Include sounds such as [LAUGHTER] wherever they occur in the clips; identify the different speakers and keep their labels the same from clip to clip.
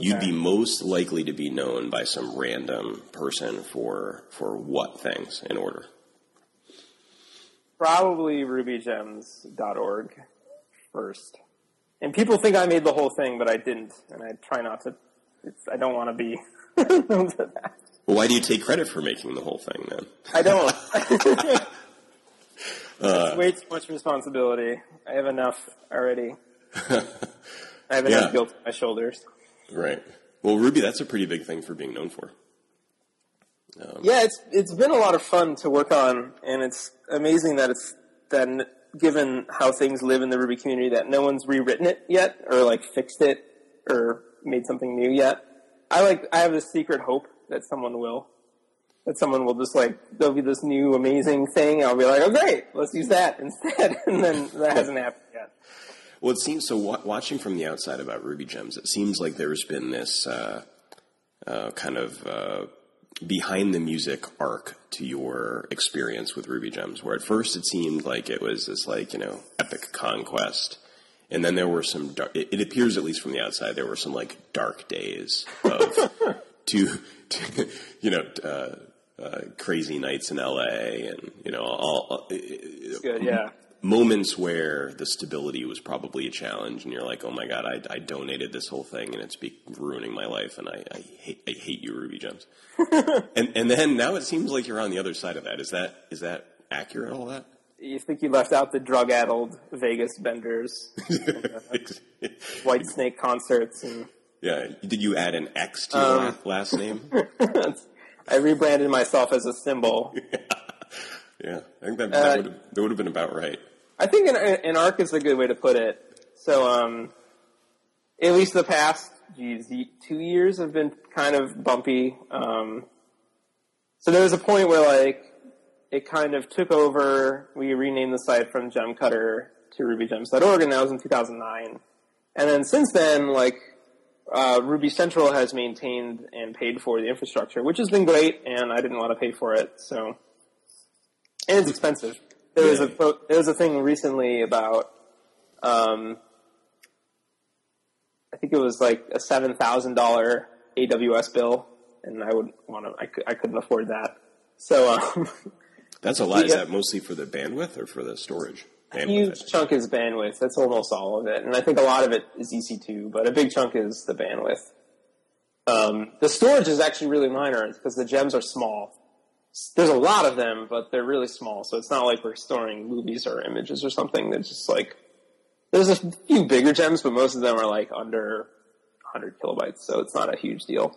Speaker 1: You'd be most likely to be known by some random person for for what things in order?
Speaker 2: Probably rubygems.org first. And people think I made the whole thing, but I didn't, and I try not to. It's, I don't want to be known for that.
Speaker 1: Well, why do you take credit for making the whole thing then?
Speaker 2: I don't. [LAUGHS] [LAUGHS]
Speaker 1: Uh,
Speaker 2: it's way too much responsibility. I have enough already. [LAUGHS] I have enough
Speaker 1: Yeah.
Speaker 2: guilt on my shoulders.
Speaker 1: Right. Well, Ruby, that's a pretty big thing for being known for.
Speaker 2: Um, yeah, it's it's been a lot of fun to work on, and it's amazing that it's that given how things live in the Ruby community, that no one's rewritten it yet, or like fixed it, or made something new yet. I like I have this secret hope that someone will, that someone will just like there'll be this new amazing thing. And I'll be like, oh great, let's use that [LAUGHS] instead, and then that hasn't happened yet.
Speaker 1: Well, it seems so. Wa- watching from the outside about Ruby Gems, it seems like there's been this uh, uh, kind of uh, behind the music arc to your experience with Ruby Gems, where at first it seemed like it was this like you know epic conquest, and then there were some. Dark, it, it appears, at least from the outside, there were some like dark days of [LAUGHS] to, to you know. Uh, uh, crazy nights in LA, and you know, all,
Speaker 2: It's good, yeah.
Speaker 1: Moments where the stability was probably a challenge, and you're like, "Oh my god, I, I donated this whole thing, and it's be ruining my life, and I, I hate I hate you, Ruby Gems." [LAUGHS] and and then now it seems like you're on the other side of that. Is that is that accurate? All that?
Speaker 2: You think you left out the drug-addled Vegas benders, [LAUGHS] Whitesnake concerts, and
Speaker 1: yeah. Did you add an X to your la- last name? [LAUGHS]
Speaker 2: I rebranded myself as a symbol.
Speaker 1: Yeah, I think that
Speaker 2: Uh,
Speaker 1: that that would have been about right.
Speaker 2: I think an, an arc is a good way to put it. So, um, at least the past, geez, two years have been kind of bumpy. Um, so there was a point where like it kind of took over. We renamed the site from Gemcutter to RubyGems.org, and that was in 2009. And then since then, like uh, Ruby Central has maintained and paid for the infrastructure, which has been great, and I didn't want to pay for it, so and it's expensive. There was a
Speaker 1: Yeah.
Speaker 2: there was a thing recently about, um, I think it was like a seven thousand dollar AWS bill, and I would want to. I, I couldn't afford that, so um, [LAUGHS]
Speaker 1: That's a lot. Is
Speaker 2: Yeah.
Speaker 1: that mostly for the bandwidth or for the storage?
Speaker 2: a
Speaker 1: Bandwidth,
Speaker 2: huge chunk is bandwidth. That's almost all of it, and I think a lot of it is EC2, but a big chunk is the bandwidth. Um, the storage is actually really minor because the gems are small. There's a lot of them, but they're really small, so it's not like we're storing movies or images or something. It's just like there's a few bigger gems, but most of them are like under 100 kilobytes, so it's not a huge deal.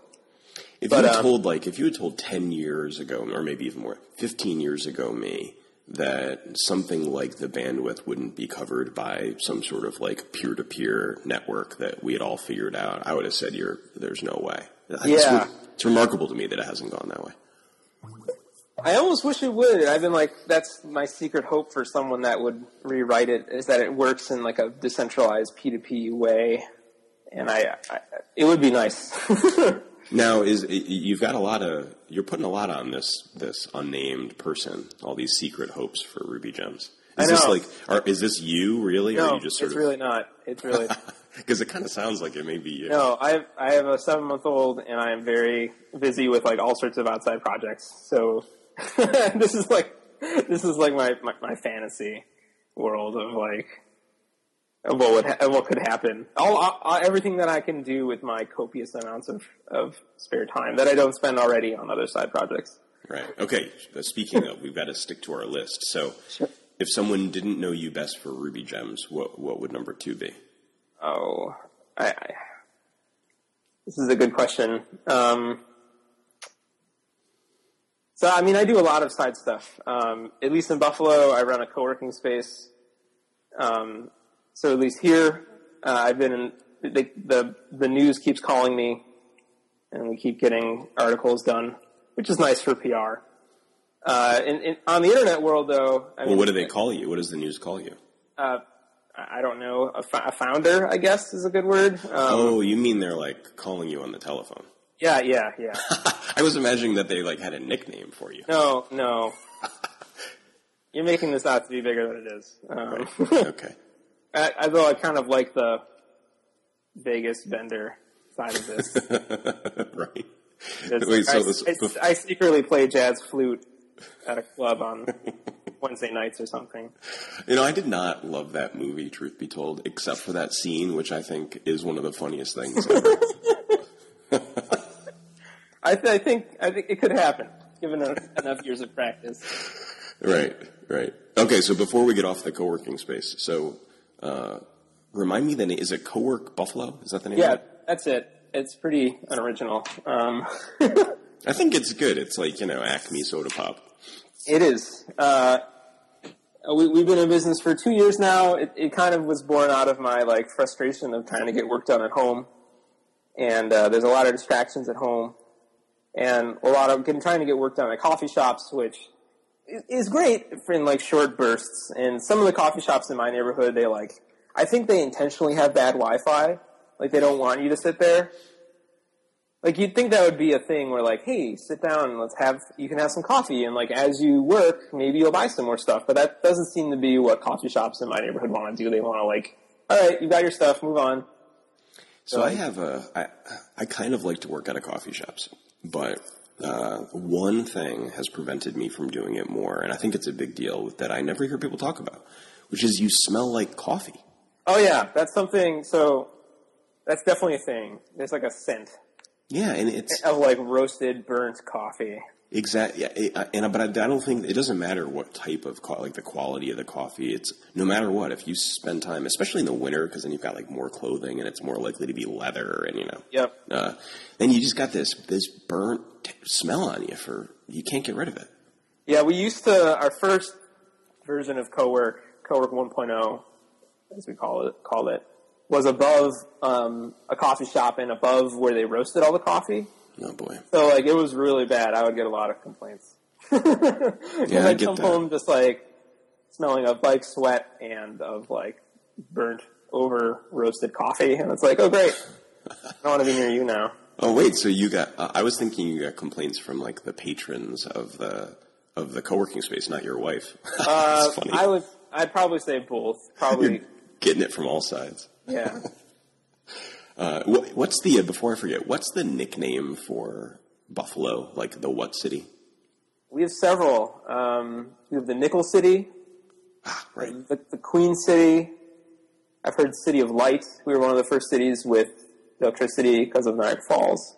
Speaker 1: If
Speaker 2: But,
Speaker 1: you had
Speaker 2: um,
Speaker 1: told like if you had told ten years ago, or maybe even more, fifteen years ago, me that something like the bandwidth wouldn't be covered by some sort of like peer to peer network that we had all figured out, I would have said you're there's no way. It's
Speaker 2: Yeah.
Speaker 1: re- it's remarkable to me that it hasn't gone that way.
Speaker 2: I almost wish it would. I've been like, that's my secret hope for someone that would rewrite it is that it works in like a decentralized P2P way, and I, I it would be nice. [LAUGHS]
Speaker 1: Now is you've got a lot of you're putting a lot on this this unnamed person, all these secret hopes for Ruby Gems. Is this like are, is this you really, or
Speaker 2: no,
Speaker 1: are you just sort
Speaker 2: it's
Speaker 1: of
Speaker 2: really not. It's really [LAUGHS]
Speaker 1: because it kind of sounds like it may be you.
Speaker 2: no. I have I have a seven month old, and I am very busy with like all sorts of outside projects. So [LAUGHS] this is like this is like my my, my fantasy world of like of what would ha- what could happen. All, all everything that I can do with my copious amounts of of spare time that I don't spend already on other side projects.
Speaker 1: Right. Okay. uh, Speaking of, we've got to stick to our list. So,
Speaker 2: Sure.
Speaker 1: if someone didn't know you best for Ruby Gems, what what would number two be?
Speaker 2: Oh, I, I this is a good question. Um, so, I mean, I do a lot of side stuff. Um, at least in Buffalo, I run a co-working space. Um, so at least here, uh, I've been in the, the the news keeps calling me, and we keep getting articles done, which is nice for PR. Uh, in, in, on the internet world, though, I
Speaker 1: Well,
Speaker 2: mean,
Speaker 1: what do they call you? What does the news call you?
Speaker 2: uh, I don't know. A, founder, I guess, is a good word. Um,
Speaker 1: Oh, you mean they're like calling you on the telephone?
Speaker 2: Yeah, yeah, yeah. [LAUGHS]
Speaker 1: I was imagining that they like had a nickname for you.
Speaker 2: No, no. [LAUGHS] You're making this out to be bigger than it is. Um, [LAUGHS]
Speaker 1: Okay.
Speaker 2: I, although I kind of like the Vegas vendor side of this.
Speaker 1: right. Wait, so
Speaker 2: I,
Speaker 1: this-
Speaker 2: I, I secretly play jazz flute at a club on Wednesday nights or something.
Speaker 1: You know, I did not love that movie, truth be told, except for that scene, which I think is one of the funniest things ever.
Speaker 2: I, th- I think I think it could happen given a, [LAUGHS] enough years of practice.
Speaker 1: right, right. Okay, so before we get off the co-working space, so uh, remind me then. Is it Co-work Buffalo? Is that the name?
Speaker 2: Yeah,
Speaker 1: Of it?
Speaker 2: that's it. It's pretty unoriginal. Um, [LAUGHS]
Speaker 1: I think it's good. It's like you know Acme Soda Pop.
Speaker 2: it is. Uh, we, we've been in business for two years now. It, it kind of was born out of my like frustration of trying to get work done at home, and uh, there's a lot of distractions at home, and a lot of getting trying to get work done at coffee shops, which is great for in like short bursts. And some of the coffee shops in my neighborhood, they like, I think they intentionally have bad Wi-Fi. Like they don't want you to sit there. Like you'd think that would be a thing where like, hey, sit down and let's have you can have some coffee and like as you work, maybe you'll buy some more stuff. But that doesn't seem to be what coffee shops in my neighborhood want to do. They want to like, all right, you got your stuff, move on.
Speaker 1: So I have a. I I kind of like to work out of coffee shops, but uh, one thing has prevented me from doing it more, and I think it's a big deal that I never hear people talk about, which is you smell like coffee.
Speaker 2: Oh yeah, that's something. So that's definitely a thing. There's like a scent
Speaker 1: Yeah, and it's
Speaker 2: of like roasted, burnt coffee.
Speaker 1: Exactly. Yeah, and but I, I don't think it doesn't matter what type of co- like the quality of the coffee. It's no matter what. If you spend time, especially in the winter, because then you've got like more clothing and it's more likely to be leather, and you know,
Speaker 2: Yep.
Speaker 1: uh, then you just got this this burnt t- smell on you for you can't get rid of it.
Speaker 2: Yeah, we used to our first version of Cowork, Cowork 1.0, as we call it, called it, was above um, a coffee shop and above where they roasted all the coffee.
Speaker 1: Oh boy.
Speaker 2: So like it was really bad. I would get a lot of complaints. [LAUGHS]
Speaker 1: Yeah, I
Speaker 2: I'd
Speaker 1: get
Speaker 2: come
Speaker 1: that.
Speaker 2: home just like smelling of like sweat and of like burnt over roasted coffee, and it's like, oh great, I don't want to be near you now.
Speaker 1: Oh wait, so you got? Uh, I was thinking you got complaints from like the patrons of the of the co-working space, not your wife. [LAUGHS]
Speaker 2: Uh,
Speaker 1: funny.
Speaker 2: I would, I'd probably say both. [LAUGHS] Probably,
Speaker 1: You're getting it from all sides.
Speaker 2: yeah.
Speaker 1: Uh, what, what's the uh, before I forget? What's the nickname for Buffalo? Like the what city?
Speaker 2: We have several. Um, we have the Nickel City,
Speaker 1: Ah, right.
Speaker 2: the, the Queen City. I've heard City of Light. We were one of the first cities with electricity because of Niagara Falls.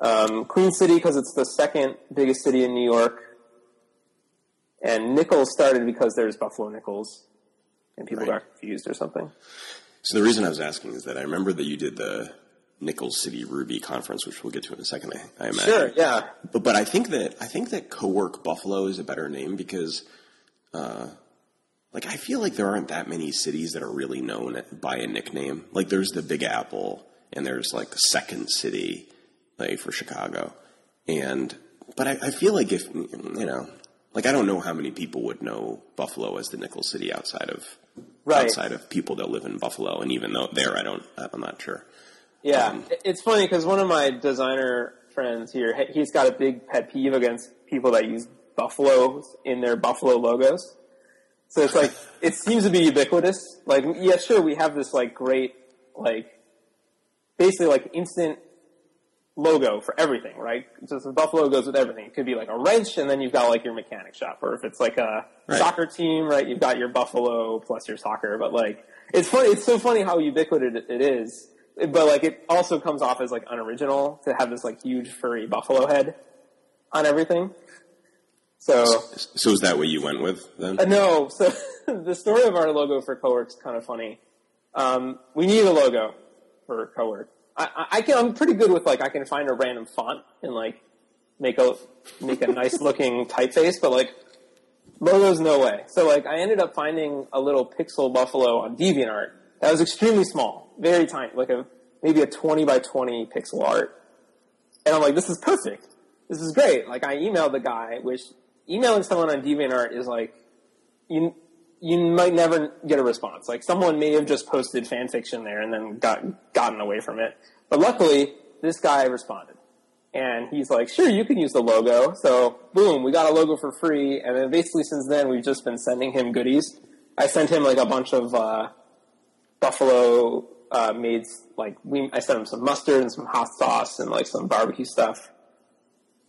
Speaker 2: Um, Queen City because it's the second biggest city in New York. And Nickel started because there's Buffalo Nickels, and people
Speaker 1: Right.
Speaker 2: got confused or something.
Speaker 1: So the reason I was asking is that I remember that you did the Nickel City Ruby conference, which we'll get to in a second. I, I imagine.
Speaker 2: Sure, yeah.
Speaker 1: But but I think that I think that Cowork Buffalo is a better name because, uh, like I feel like there aren't that many cities that are really known by a nickname. Like there's the Big Apple, and there's like the Second City, like for Chicago, and but I, I feel like if you know, like I don't know how many people would know Buffalo as the Nickel City outside of
Speaker 2: Right.
Speaker 1: outside of people that live in Buffalo, and even though there, I don't, I'm not sure.
Speaker 2: Yeah,
Speaker 1: Um,
Speaker 2: it's funny because one of my designer friends here, he- he's got a big pet peeve against people that use buffaloes in their buffalo logos. So it's like [LAUGHS] it seems to be ubiquitous. Like, yeah, sure, we have this like great, like, basically like instant logo for everything, right? Just the buffalo goes with everything. It could be like a wrench, and then you've got like your mechanic shop, or if it's like a
Speaker 1: Right.
Speaker 2: soccer team, right? You've got your buffalo plus your soccer. But like, it's funny. It's so funny how ubiquitous it is. But like, it also comes off as like unoriginal to have this like huge furry buffalo head on everything. So
Speaker 1: So is that what you went with then?
Speaker 2: uh, no, [LAUGHS] so the story of our logo for Cowork's is kind of funny. Um, we need a logo for Cowork. I, I, can, I'm pretty good with like I can find a random font and like make a make a nice [LAUGHS] looking typeface, but like logos, no way. So like I ended up finding a little pixel buffalo on DeviantArt that was extremely small, very tiny, like a maybe a 20 by 20 pixel art. And I'm like, this is perfect. This is great. Like I emailed the guy, which emailing someone on DeviantArt is like, you, you might never get a response. Like someone may have just posted fan fiction there and then got, gotten away from it. But luckily, this guy responded. And he's like, sure, you can use the logo. So boom, we got a logo for free. And then basically since then, we've just been sending him goodies. I sent him like a bunch of, uh, Buffalo uh, made like we I sent him some mustard and some hot sauce and like some barbecue stuff,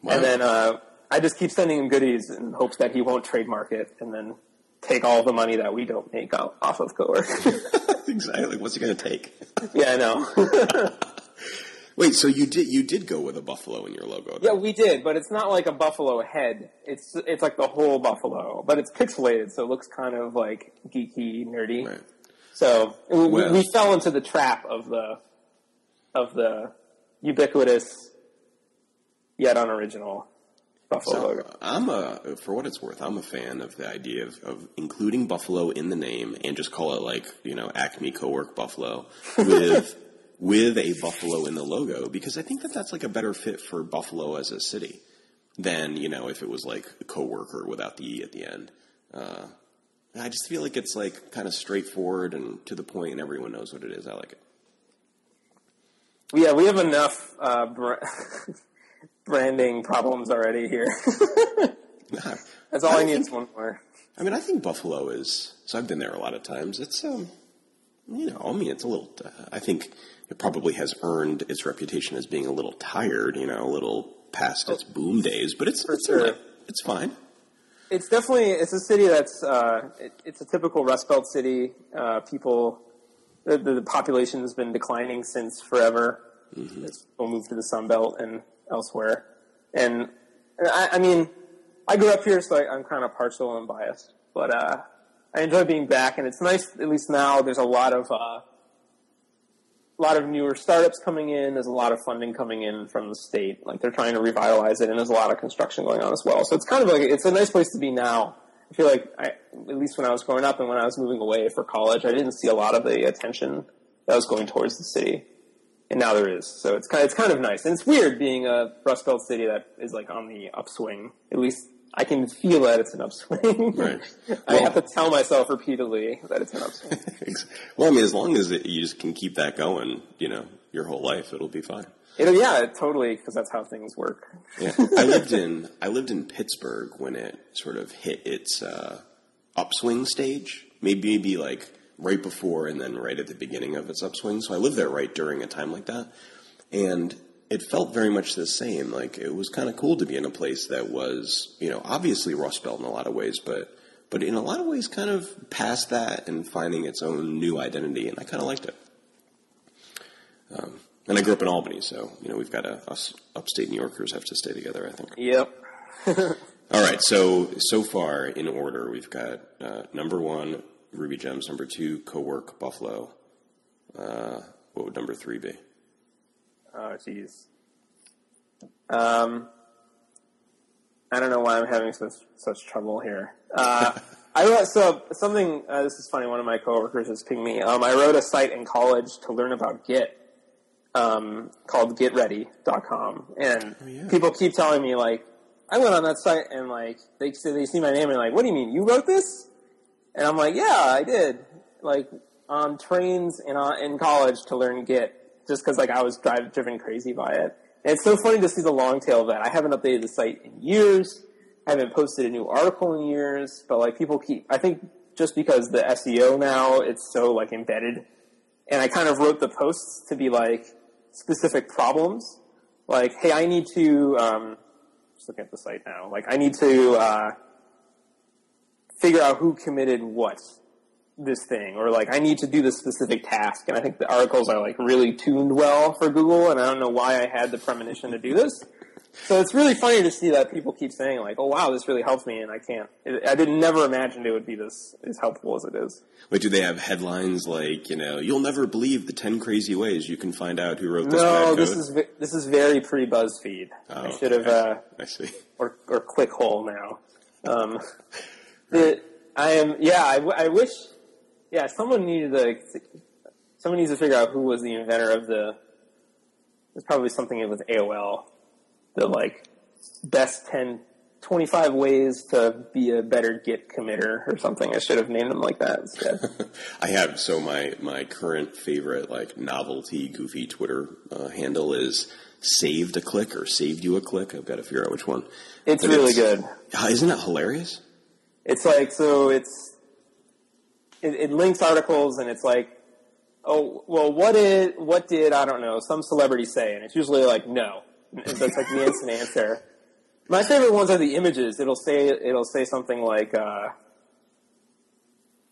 Speaker 1: Wow.
Speaker 2: and then uh, I just keep sending him goodies in hopes that he won't trademark it and then take all the money that we don't make off off of Cowork. [LAUGHS]
Speaker 1: exactly. What's it going to take?
Speaker 2: yeah, I know. [LAUGHS]
Speaker 1: Wait, so you did you did go with a buffalo in your logo?
Speaker 2: yeah, we did, but it's not like a buffalo head. It's it's like the whole buffalo, but it's pixelated, so it looks kind of like geeky, nerdy.
Speaker 1: Right.
Speaker 2: So we,
Speaker 1: Well-
Speaker 2: we fell into the trap of the of the ubiquitous yet unoriginal buffalo
Speaker 1: So
Speaker 2: logo.
Speaker 1: I'm a, for what it's worth, I'm a fan of the idea of, of including Buffalo in the name and just call it like, you know, Acme Cowork Buffalo [LAUGHS] with, with a Buffalo in the logo because I think that that's like a better fit for Buffalo as a city than, you know, if it was like a coworker without the E at the end. Uh, I just feel like it's like kind of straightforward and to the point and everyone knows what it is. I like it.
Speaker 2: Yeah, we have enough uh, br- [LAUGHS] branding problems already here. [LAUGHS] That's all I,
Speaker 1: I
Speaker 2: need
Speaker 1: think-
Speaker 2: is one more.
Speaker 1: I mean, I think Buffalo is. So I've been there a lot of times. It's um, you know, I mean, it's a little. Uh, I think it probably has earned its reputation as being a little tired. You know, a little past its boom days, but it's it's
Speaker 2: sure.
Speaker 1: It's fine.
Speaker 2: It's definitely it's a city that's uh, it, it's a typical Rust Belt city. Uh, people, the, the population has been declining since forever. As People move to the Sun Belt and elsewhere, and I, I mean, I grew up here, so I, I'm kind of partial and biased. But uh, I enjoy being back, and it's nice. At least now, there's a lot of uh, a lot of newer startups coming in. There's a lot of funding coming in from the state. Like they're trying to revitalize it, and there's a lot of construction going on as well. So it's kind of like it's a nice place to be now. I feel like, I, at least when I was growing up and when I was moving away for college, I didn't see a lot of the attention that was going towards the city, and now there is. So it's kind it's kind of nice, and it's weird being a Rust Belt city that is like on the upswing. At least I can feel that it's an upswing.
Speaker 1: Right. [LAUGHS]
Speaker 2: I
Speaker 1: Well-
Speaker 2: have to tell myself repeatedly that it's an upswing. [LAUGHS]
Speaker 1: well, I mean, as long as it, you just can keep that going, you know, your whole life, it'll be fine.
Speaker 2: It'll, yeah, totally, because that's how things work.
Speaker 1: Yeah, I lived in I lived in Pittsburgh when it sort of hit its uh, upswing stage. Maybe maybe like right before and then right at the beginning of its upswing. So I lived there right during a time like that, and it felt very much the same. Like it was kind of cool to be in a place that was you know obviously Rust Belt in a lot of ways, but but in a lot of ways kind of past that and finding its own new identity, and I kind of liked it. Um, and I grew up in Albany, so you know we've got to us upstate New Yorkers have to stay together. I think.
Speaker 2: Yep. [LAUGHS]
Speaker 1: All right, so so far in order, we've got uh, number one Ruby Gems, number two Cowork Buffalo. Uh, what would number three be?
Speaker 2: Oh, jeez. Um, I don't know why I'm having such such trouble here. Uh, [LAUGHS] I wrote so something. Uh, this is funny. One of my coworkers was pinging me. Um, I wrote a site in college to learn about Git, um, called GitReady.com, and
Speaker 1: yeah.
Speaker 2: people keep telling me like, I went on that site and like they they see my name and like, what do you mean you wrote this? And I'm like, yeah, I did. Like on trains in uh, in college to learn Git, just because like I was drive, driven crazy by it. And it's so funny to see the long tail of that. I haven't updated the site in years. I haven't posted a new article in years. But like people keep, I think just because the SEO now it's so like embedded, and I kind of wrote the posts to be like specific problems. Like, hey, I need to. Um, just looking at the site now. Like, I need to. Uh, figure out who committed what this thing or like I need to do this specific task and I think the articles are like really tuned well for Google and I don't know why I had the premonition to do this. So it's really funny to see that people keep saying like, "Oh wow, this really helps me," and I can't. I didn't never imagined it would be this as helpful as it is.
Speaker 1: Wait, do they have headlines like you know you'll never believe the ten crazy ways you can find out who wrote this
Speaker 2: No, this is this is very pre BuzzFeed.
Speaker 1: Oh,
Speaker 2: I should have uh,
Speaker 1: I see.
Speaker 2: or or Clickhole now. Um, [LAUGHS] the, I am yeah. I, w- I wish yeah. Someone needed to someone needs to figure out who was the inventor of the. It's probably something with AOL. The like best 10, 25 ways to be a better Git committer or something. I should have named them like that instead. [LAUGHS]
Speaker 1: I have so my my current favorite like novelty goofy Twitter uh, handle is saved a click or saved you a click. I've got to figure out which one.
Speaker 2: It's
Speaker 1: But
Speaker 2: really good.
Speaker 1: Uh, Isn't it hilarious?
Speaker 2: It's like so it's it, it links articles and it's like oh, well, what did what did I don't know some celebrity say? And it's usually like no. That's like the [LAUGHS] instant answer. My favorite ones are the images. It'll say it'll say something like, uh,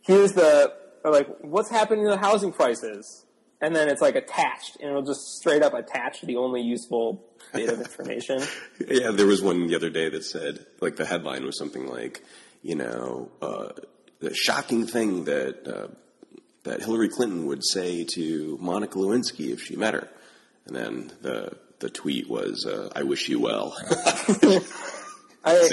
Speaker 2: "Here's the like what's happening to the housing prices," and then it's like attached, and it'll just straight up attach the only useful bit of [LAUGHS] information.
Speaker 1: Yeah, there was one the other day that said, like, the headline was something like, you know, uh, the shocking thing that uh, that Hillary Clinton would say to Monica Lewinsky if she met her, and then the the tweet was, uh, "I wish you well." [LAUGHS]
Speaker 2: I,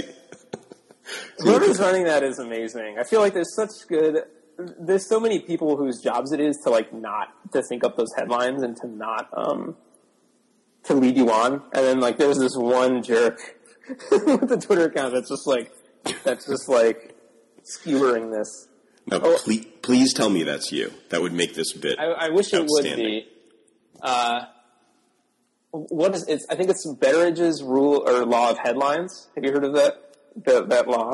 Speaker 2: [LAUGHS] whoever's running that is amazing. I feel like there's such good. There's so many people whose jobs it is to like not to think up those headlines and to not um to lead you on, and then like there's this one jerk [LAUGHS] with the Twitter account that's just like that's just like skewering this.
Speaker 1: No,
Speaker 2: Oh.
Speaker 1: please, please tell me that's you. That would make this bit.
Speaker 2: I, I wish it would be. Uh, what is it's? I think it's Betteridge's rule or law of headlines. Have you heard of that? That, that law.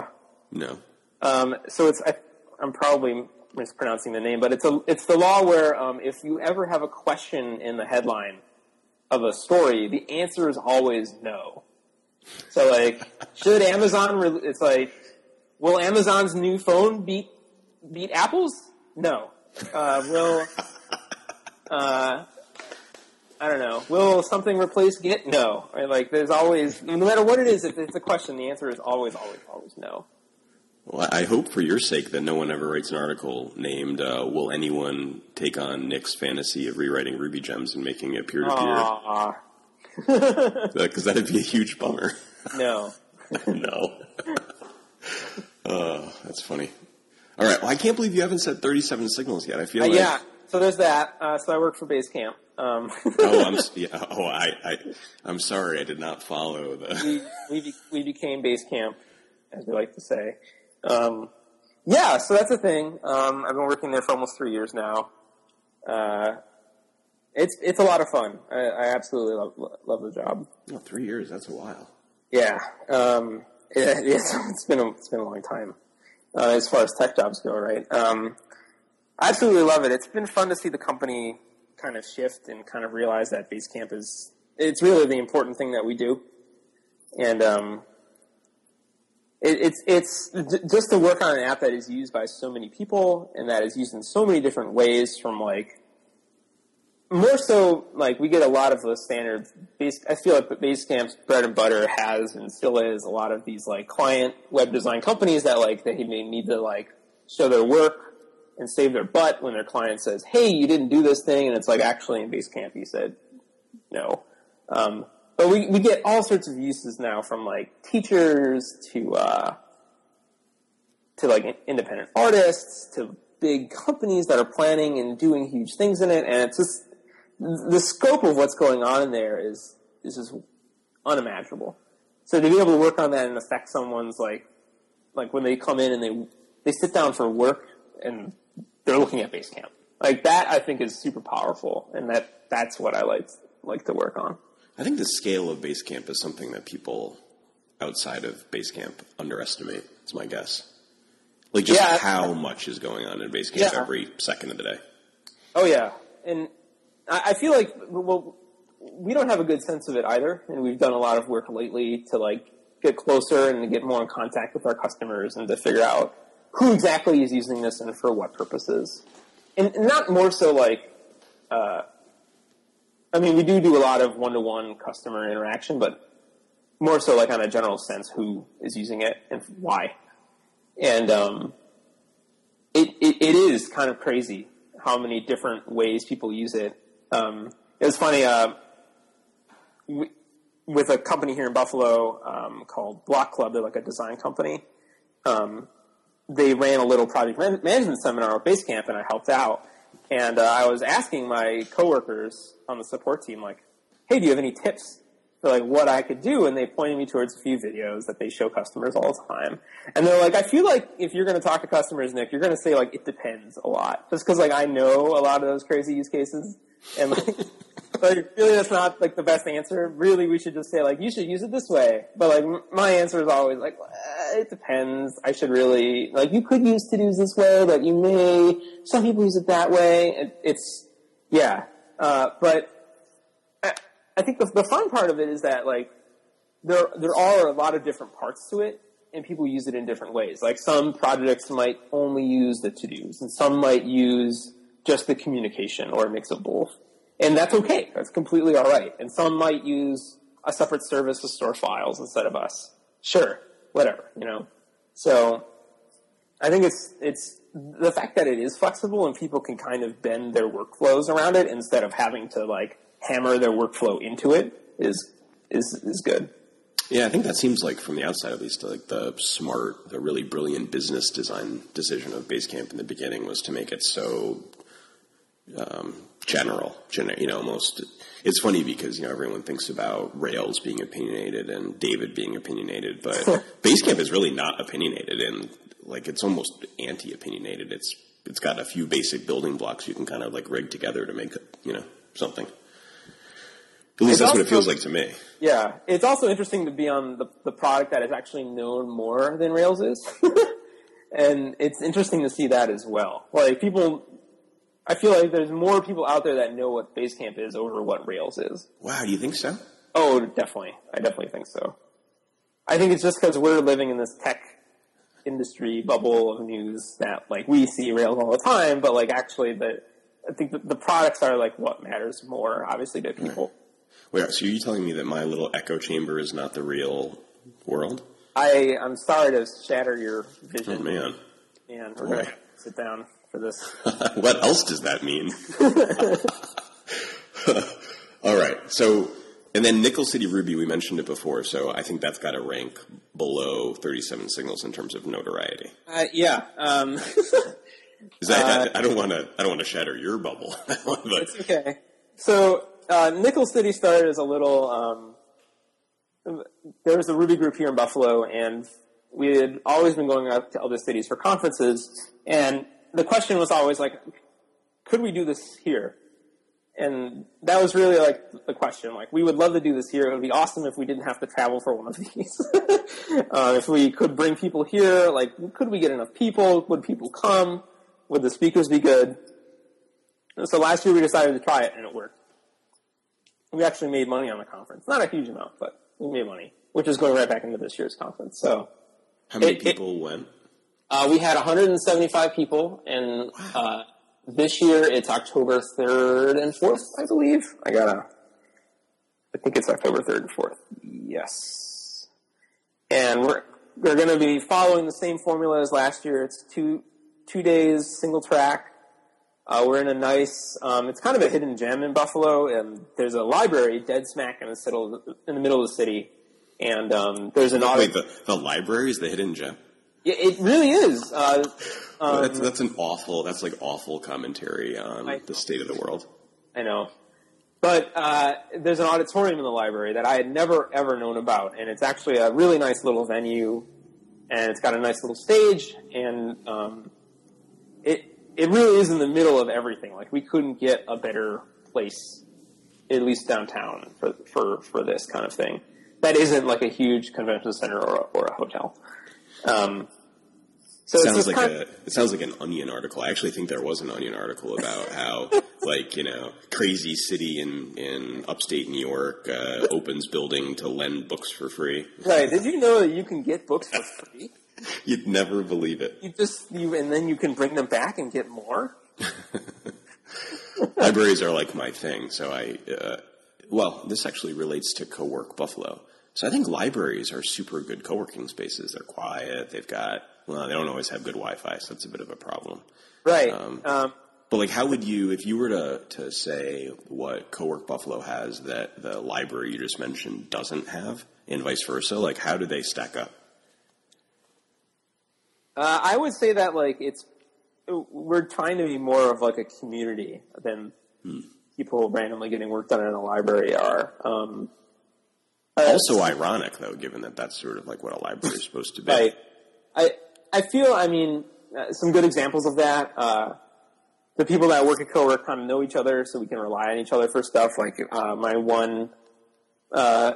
Speaker 1: no.
Speaker 2: Um, so it's I, I'm probably mispronouncing the name, but it's a it's the law where um, if you ever have a question in the headline of a story, the answer is always no. So like, should Amazon? Re- it's like, will Amazon's new phone beat beat Apple's? No. Uh, will uh, I don't know. Will something replace Git? No. Right? Like, there's always, no matter what it is, if it's a question, the answer is always, always, always no.
Speaker 1: Well, I hope for your sake that no one ever writes an article named uh, "Will anyone take on Nick's fantasy of rewriting Ruby gems and making it peer to peer?" [LAUGHS] Because that'd be a huge bummer.
Speaker 2: no. [LAUGHS]
Speaker 1: no. uh, that's funny. All right. Well, I can't believe you haven't said 37 signals yet. I feel
Speaker 2: Uh,
Speaker 1: like.
Speaker 2: yeah. So there's that. Uh, so I work for Basecamp. Um,
Speaker 1: Oh, I'm. [LAUGHS] Yeah, oh, I, I. I'm sorry. I did not follow the.
Speaker 2: we, we, we became Basecamp, as we like to say. Um, yeah, so that's the thing. Um, I've been working there for almost three years now. It's it's a lot of fun. I, I absolutely love love the job.
Speaker 1: Oh, three years. That's a while.
Speaker 2: Yeah, um, [LAUGHS] it, it's, it's been a, it's been a long time uh, as far as tech jobs go, right? Um, I absolutely love it. It's been fun to see the company kind of shift and kind of realize that Basecamp is it's really the important thing that we do, and um, it, it's it's just to work on an app that is used by so many people and that is used in so many different ways from like more so like we get a lot of the standard base I feel like Basecamp's bread and butter has and still is a lot of these like client web design companies that like they may need to like show their work and save their butt when their client says, Hey, you didn't do this thing and it's like actually in Basecamp you said no. Um, but we, we get all sorts of uses now from like teachers to uh, to like independent artists to big companies that are planning and doing huge things in it, and it's just the scope of what's going on in there is is just unimaginable. So to be able to work on that and affect someone's like like when they come in and they they sit down for work and they're looking at Basecamp. Like that I think is super powerful and that that's what I like like to work on.
Speaker 1: I think the scale of Basecamp is something that people outside of Basecamp underestimate. It's my guess. Like just
Speaker 2: Yeah.
Speaker 1: how much is going on in Basecamp
Speaker 2: Yeah.
Speaker 1: every second of the day.
Speaker 2: Oh yeah, and I, feel like well, we don't have a good sense of it either, and we've done a lot of work lately to like get closer and get more in contact with our customers and to figure out who exactly is using this and for what purposes, and, and not more so like. Uh, I mean, we do do a lot of one-to-one customer interaction, but more so like on a general sense, who is using it and why. And um, it, it, it is kind of crazy how many different ways people use it. Um, it was funny, uh, w- with a company here in Buffalo um, called Block Club, they're like a design company. Um, they ran a little project man- management seminar at Basecamp, and I helped out. And uh, I was asking my coworkers on the support team, like, "Hey, do you have any tips for like what I could do?" And they pointed me towards a few videos that they show customers all the time. And they're like, "I feel like if you're going to talk to customers, Nick, you're going to say like it depends a lot, just because like I know a lot of those crazy use cases, and like." Like, really, that's not like the best answer. Really, we should just say like you should use it this way. But like m- my answer is always like "Uh, it depends. I should really like you could use to dos this way, but you may some people use it that way. It, it's Yeah, uh, but I, I think the, the fun part of it is that like there there are a lot of different parts to it, and people use it in different ways. Like some projects might only use the to dos, and some might use just the communication or a mix of both, and that's okay. That's completely all right. And some might use a separate service to store files instead of us. Sure, whatever, you know. So I think it's it's the fact that it is flexible and people can kind of bend their workflows around it instead of having to like hammer their workflow into it is is is good.
Speaker 1: Yeah, I think that seems like from the outside at least like the smart, the really brilliant business design decision of Basecamp in the beginning was to make it so um, general, gener- you know, almost. It's funny because you know everyone thinks about Rails being opinionated and David being opinionated, but [LAUGHS] Basecamp is really not opinionated, and like it's almost anti-opinionated. It's it's got a few basic building blocks you can kind of like rig together to make you know something. At least
Speaker 2: It's
Speaker 1: that's what it feels like to me.
Speaker 2: Yeah, it's also interesting to be on the, the product that is actually known more than Rails is, [LAUGHS] and it's interesting to see that as well. Like people, I feel like there's more people out there that know what Basecamp is over what Rails is.
Speaker 1: Wow, do you think so?
Speaker 2: Oh, definitely. I definitely think so. I think it's just because we're living in this tech industry bubble of news that like we see Rails all the time, but like actually the I think the, the products are like what matters more, obviously, to people.
Speaker 1: Wait, so are you telling me that my little echo chamber is not the real world?
Speaker 2: I I'm sorry to shatter your vision.
Speaker 1: Oh man.
Speaker 2: and we're
Speaker 1: Boy.
Speaker 2: gonna sit down for this. [LAUGHS]
Speaker 1: what else does that mean? [LAUGHS] All right. So, and then Nickel City Ruby, we mentioned it before, so I think that's got to rank below 37 signals in terms of notoriety.
Speaker 2: Uh, yeah, um, [LAUGHS]
Speaker 1: Is that,
Speaker 2: Uh,
Speaker 1: I, I don't want to, I don't want to shatter your bubble, but
Speaker 2: it's okay. So uh, Nickel City started as a little. Um, there was a Ruby group here in Buffalo, and we had always been going out to other cities for conferences. And the question was always like, could we do this here? And that was really like the question. Like, we would love to do this here. It would be awesome if we didn't have to travel for one of [LAUGHS] these. uh, if we could bring people here, like, could we get enough people? Would people come? Would the speakers be good? And so last year we decided to try it, and it worked. We actually made money on the conference. Not a huge amount, but we made money, which is going right back into this year's conference. So
Speaker 1: how many
Speaker 2: it- it-
Speaker 1: people went?
Speaker 2: Uh, we had 175 people, and uh, this year it's October 3rd and 4th, I believe. I gotta. I think it's October 3rd and 4th. Yes. And we're we're going to be following the same formula as last year. It's two two days, single track. Uh, we're in a nice. Um, it's kind of a hidden gem in Buffalo, and there's a library dead smack in the middle in the middle of the city. And um, there's an
Speaker 1: Wait,
Speaker 2: audit.
Speaker 1: the, the library is the hidden gem?
Speaker 2: Yeah, it really is. Uh, um,
Speaker 1: that's, that's an awful, that's like awful commentary on
Speaker 2: I-
Speaker 1: the state of the world.
Speaker 2: I know. But uh, there's an auditorium in the library that I had never ever known about, and it's actually a really nice little venue, and it's got a nice little stage, and um, it it really is in the middle of everything. Like we couldn't get a better place, at least downtown, for for for this kind of thing. That isn't like a huge convention center or a, or a hotel. Um, so
Speaker 1: sounds like a it sounds like an onion article. I actually think there was an onion article about [LAUGHS] how like you know crazy city in in upstate New York uh, opens building to lend books for free.
Speaker 2: right. Did you know that you can get books for [LAUGHS] free?
Speaker 1: You'd never believe it.
Speaker 2: you just you and then you can bring them back and get more. [LAUGHS]
Speaker 1: Libraries are like my thing. So I uh, well, this actually relates to co-work Buffalo. So I think libraries are super good co-working spaces. They're quiet. They've got well, they don't always have good Wi-Fi, so that's a bit of a problem.
Speaker 2: Right.
Speaker 1: Um,
Speaker 2: Um,
Speaker 1: But like, how would you, if you were to to say what CoWork Buffalo has that the library you just mentioned doesn't have, and vice versa? Like, how do they stack up?
Speaker 2: uh, I would say that like it's we're trying to be more of like a community than people randomly getting work done in a library are. Um,
Speaker 1: Also ironic, though, given that that's sort of like what a library is supposed to be.
Speaker 2: Right. I I feel I mean uh, some good examples of that. Uh, the people that work at CoWork kind of know each other, so we can rely on each other for stuff. Like uh, my one uh,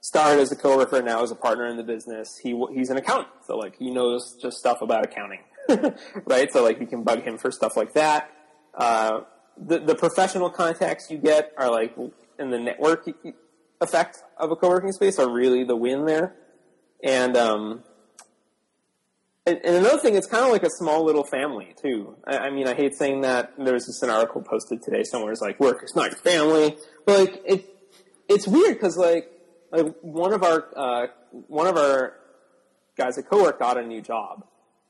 Speaker 2: started as a coworker, now as a partner in the business. He he's an accountant, so like he knows just stuff about accounting, [LAUGHS] right? So like you can bug him for stuff like that. Uh, the the professional contacts you get are like in the network effect of a co-working space are really the win there. And um, and, and another thing, it's kind of like a small little family too. I, I mean, I hate saying that. There was just an article posted today somewhere. It's like work is not your family, but like it, it's weird because like like one of our uh, one of our guys at co-work got a new job,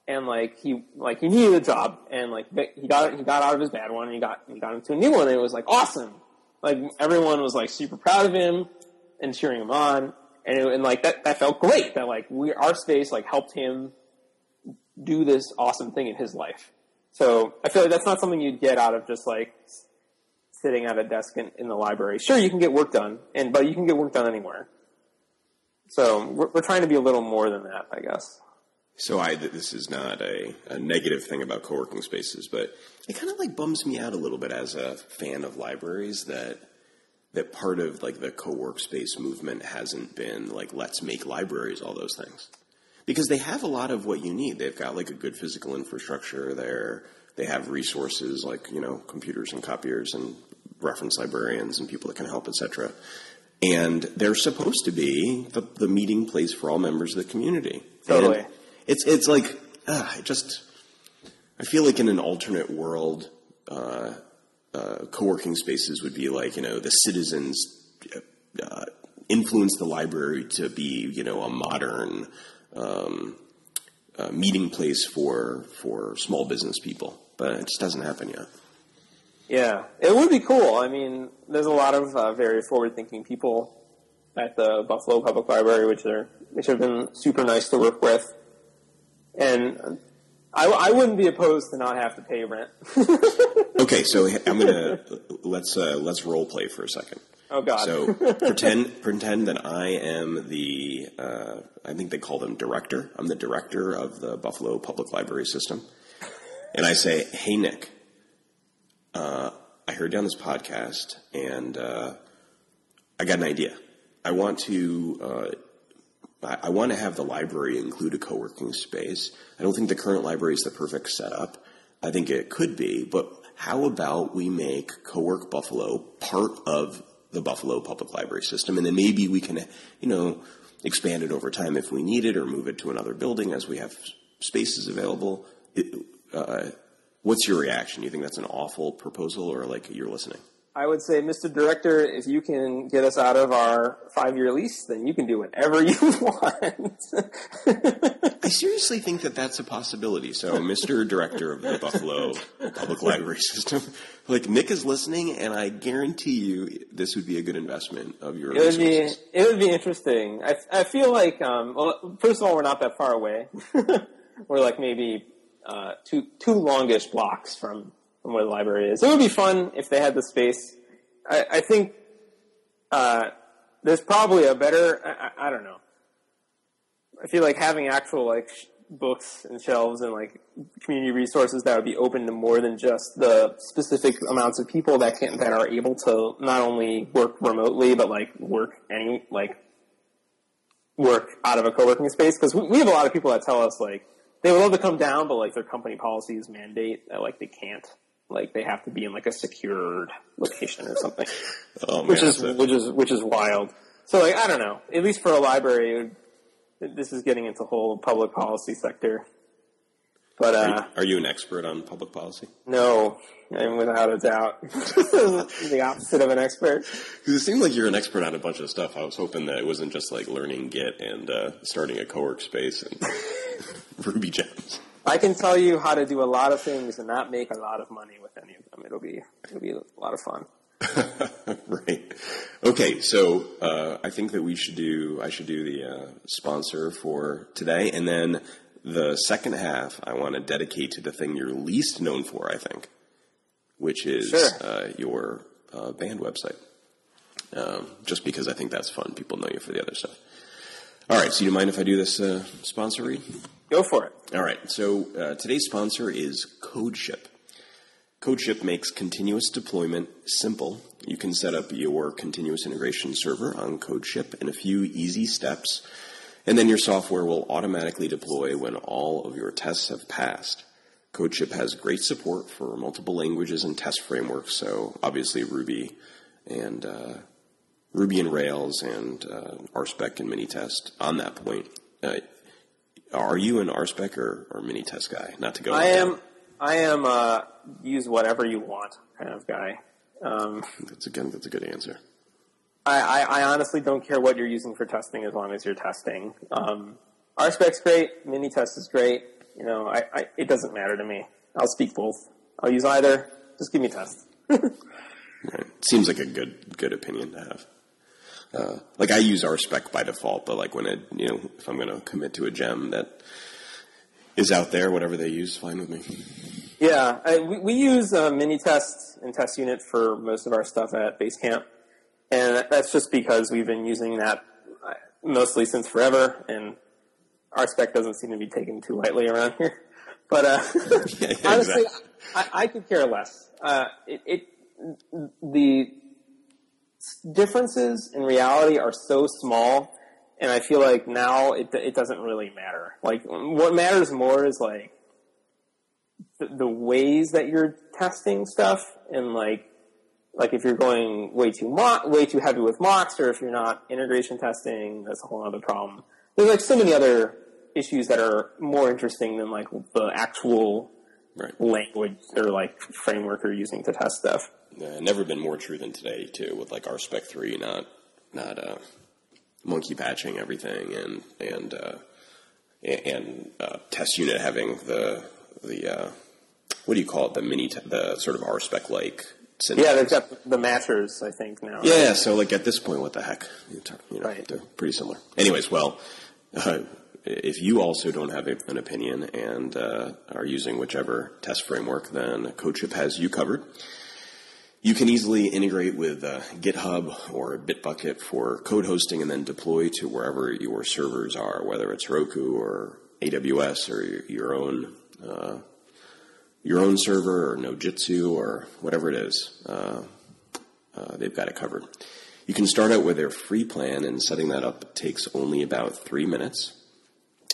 Speaker 2: and like he like he needed a job, and like he got he got out of his bad one, and he got he got into a new one, and it was like awesome. Like everyone was like super proud of him and cheering him on, and it, and like that that felt great. That like we our space like helped him do this awesome thing in his life. So I feel like that's not something you'd get out of just like sitting at a desk in, in the library. Sure, you can get work done, and but you can get work done anywhere. So we're, we're trying to be a little more than that, I guess.
Speaker 1: So I, this is not a, a negative thing about co-working spaces, but it kind of like bums me out a little bit as a fan of libraries that that part of like the co-work space movement hasn't been like let's make libraries all those things because they have a lot of what you need. They've got like a good physical infrastructure there. They have resources like you know computers and copiers and reference librarians and people that can help, etc. And they're supposed to be the, the meeting place for all members of the community.
Speaker 2: Totally.
Speaker 1: And it's it's like uh, just I feel like in an alternate world, uh, uh, co-working spaces would be like you know the citizens uh, influence the library to be you know a modern um, uh, meeting place for for small business people, but it just doesn't happen yet.
Speaker 2: Yeah, it would be cool. I mean, there's a lot of uh, very forward-thinking people at the Buffalo Public Library, which are which have been super nice to work with, and I, I wouldn't be opposed to not have to pay rent. [LAUGHS]
Speaker 1: okay, so I'm gonna let's uh, let's role play for a second.
Speaker 2: Oh God!
Speaker 1: So pretend pretend that I am the uh, I think they call them director. I'm the director of the Buffalo Public Library System, and I say, "Hey Nick, uh, I heard you on this podcast, and uh, I got an idea. I want to." Uh, I, I want to have the library include a co-working space. I don't think the current library is the perfect setup. I think it could be, but how about we make Co-work Buffalo part of the Buffalo Public Library system, and then maybe we can, you know, expand it over time if we need it, or move it to another building as we have spaces available. It, uh, what's your reaction? You think that's an awful proposal, or like you're listening?
Speaker 2: I would say, Mr. Director, if you can get us out of our five-year lease, then you can do whatever [LAUGHS] you want.
Speaker 1: I seriously think that that's a possibility. So, Mr. Director of the Buffalo Public Library System, like Nick is listening, and I guarantee you this would be a good investment of your.
Speaker 2: It would resources. be. It would be interesting. I, I feel like, um, well, first of all, we're not that far away. [LAUGHS] we're like maybe uh, two two longish blocks from from where the library is. It would be fun if they had the space. I, I think uh, there's probably a better. I, I, don't know. I feel like having actual like sh- books and shelves and like community resources that would be open to more than just the specific amounts of people that can that are able to not only work remotely but like work any like work out of a co-working space because we, we have a lot of people that tell us like they would love to come down but like their company policies mandate that like they can't like they have to be in like a secured location or something, [LAUGHS]
Speaker 1: oh, man,
Speaker 2: which is which is which is wild. So like I don't know. At least for a library, this is getting into the whole public policy sector. But uh,
Speaker 1: are, you, are, you, an expert on public policy?
Speaker 2: No, I'm without a doubt [LAUGHS] the opposite of an expert.
Speaker 1: Because it seemed like you're an expert on a bunch of stuff. I was hoping that it wasn't just like learning Git and uh, starting a co-work space and [LAUGHS] Ruby gems.
Speaker 2: I can tell you how to do a lot of things and not make a lot of money any of them. It'll be it'll be a lot of fun. [LAUGHS]
Speaker 1: right. Okay. So uh, I think that we should do. I should do the uh, sponsor for today, and then the second half I want to dedicate to the thing you're least known for. I think, which is
Speaker 2: sure.
Speaker 1: uh, your uh, band website. Um, just because I think that's fun. People know you for the other stuff. All right. So, you mind if I do this uh, sponsor read?
Speaker 2: Go for it.
Speaker 1: All right. So uh, today's sponsor is CodeShip. CodeShip makes continuous deployment simple. You can set up your continuous integration server on CodeShip in a few easy steps, and then your software will automatically deploy when all of your tests have passed. CodeShip has great support for multiple languages and test frameworks. So obviously Ruby and uh, Ruby and Rails and uh, RSpec and Minitest. On that point, uh, are you an RSpec or, or Minitest guy? Not to go.
Speaker 2: I am. I am uh, use whatever you want kind of guy. Um,
Speaker 1: That's again. That's a good answer.
Speaker 2: I, I, I honestly don't care what you're using for testing as long as you're testing. Um, RSpec's great. Minitest is great. You know, I, I, it doesn't matter to me. I'll speak both. I'll use either. Just give me test. [LAUGHS]
Speaker 1: Right. Seems like a good good opinion to have. Uh, like I use RSpec by default, but like when it, you know, if I'm going to commit to a gem that is out there, whatever they use, fine with me.
Speaker 2: Yeah, I, we, we use uh, Minitest and Test Unit for most of our stuff at Basecamp, and that's just because we've been using that uh, mostly since forever, and RSpec doesn't seem to be taken too lightly around here. [LAUGHS] But uh,
Speaker 1: Yeah, [LAUGHS] yeah, [LAUGHS]
Speaker 2: honestly. I, I could care less. Uh, it, it the differences in reality are so small, and I feel like now it it doesn't really matter. Like what matters more is like the, the ways that you're testing stuff, and like like if you're going way too mo- way too heavy with mocks, or if you're not integration testing, that's a whole other problem. There's like so many other issues that are more interesting than like the actual
Speaker 1: Right.
Speaker 2: language or like framework you're using to test stuff.
Speaker 1: Uh, never been more true than today too, with like RSpec three not not uh, monkey patching everything and and uh, and uh, test unit having the the uh, what do you call it the mini te- the sort of RSpec like syntax.
Speaker 2: Yeah, they've got the matchers, I think now.
Speaker 1: Yeah, so like at this point, what the heck? You know,
Speaker 2: Right.
Speaker 1: they're pretty similar. Anyways, well, uh, if you also don't have a- an opinion and uh, are using whichever test framework, then CodeShip has you covered. You can easily integrate with uh, GitHub or Bitbucket for code hosting and then deploy to wherever your servers are, whether it's Heroku or AWS or your, own uh, your own server or Nodejitsu or whatever it is. Uh, uh, they've got it covered. You can start out with their free plan, and setting that up takes only about three minutes.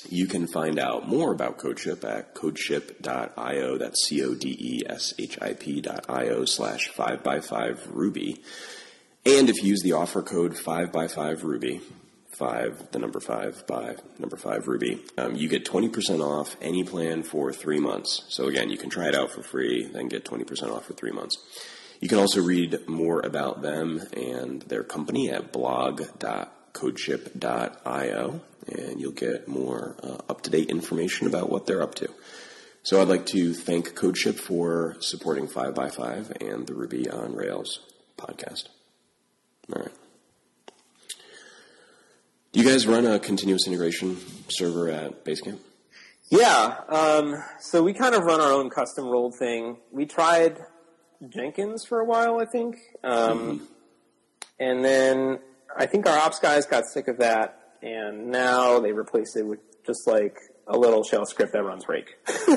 Speaker 1: You can find out more about CodeShip at codeship.io. That's C O D E S H I P dot io slash 5 by 5 Ruby. And if you use the offer code 5 by 5 Ruby, 5, the number 5 by number 5 Ruby, um, you get 20% off any plan for three months. So again, you can try it out for free, then get 20% off for three months. You can also read more about them and their company at blog.codeship.io, and you'll get more uh, up to date information about what they're up to. So I'd like to thank CodeShip for supporting 5x5 and the Ruby on Rails podcast. All right. Do you guys run a continuous integration server at Basecamp?
Speaker 2: Yeah, um, so we kind of run our own custom rolled thing. We tried Jenkins for a while, I think. Um, And then I think our ops guys got sick of that, and now they replaced it with just like a little shell script that runs rake. [LAUGHS]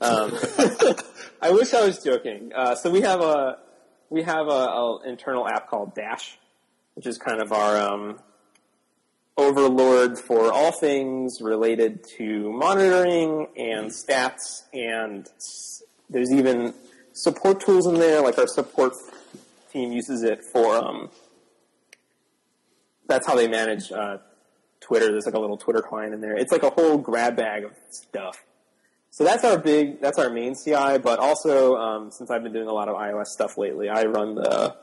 Speaker 2: um, [LAUGHS] I wish I was joking. Uh, so we have a we have a, a internal app called Dash, which is kind of our um, overlord for all things related to monitoring and stats, and there's even support tools in there. Like our support team uses it for. Um, that's how they manage uh, Twitter. There's like a little Twitter client in there. It's like a whole grab bag of stuff. So that's our big, that's our main CI. But also, um, since I've been doing a lot of iOS stuff lately, I run the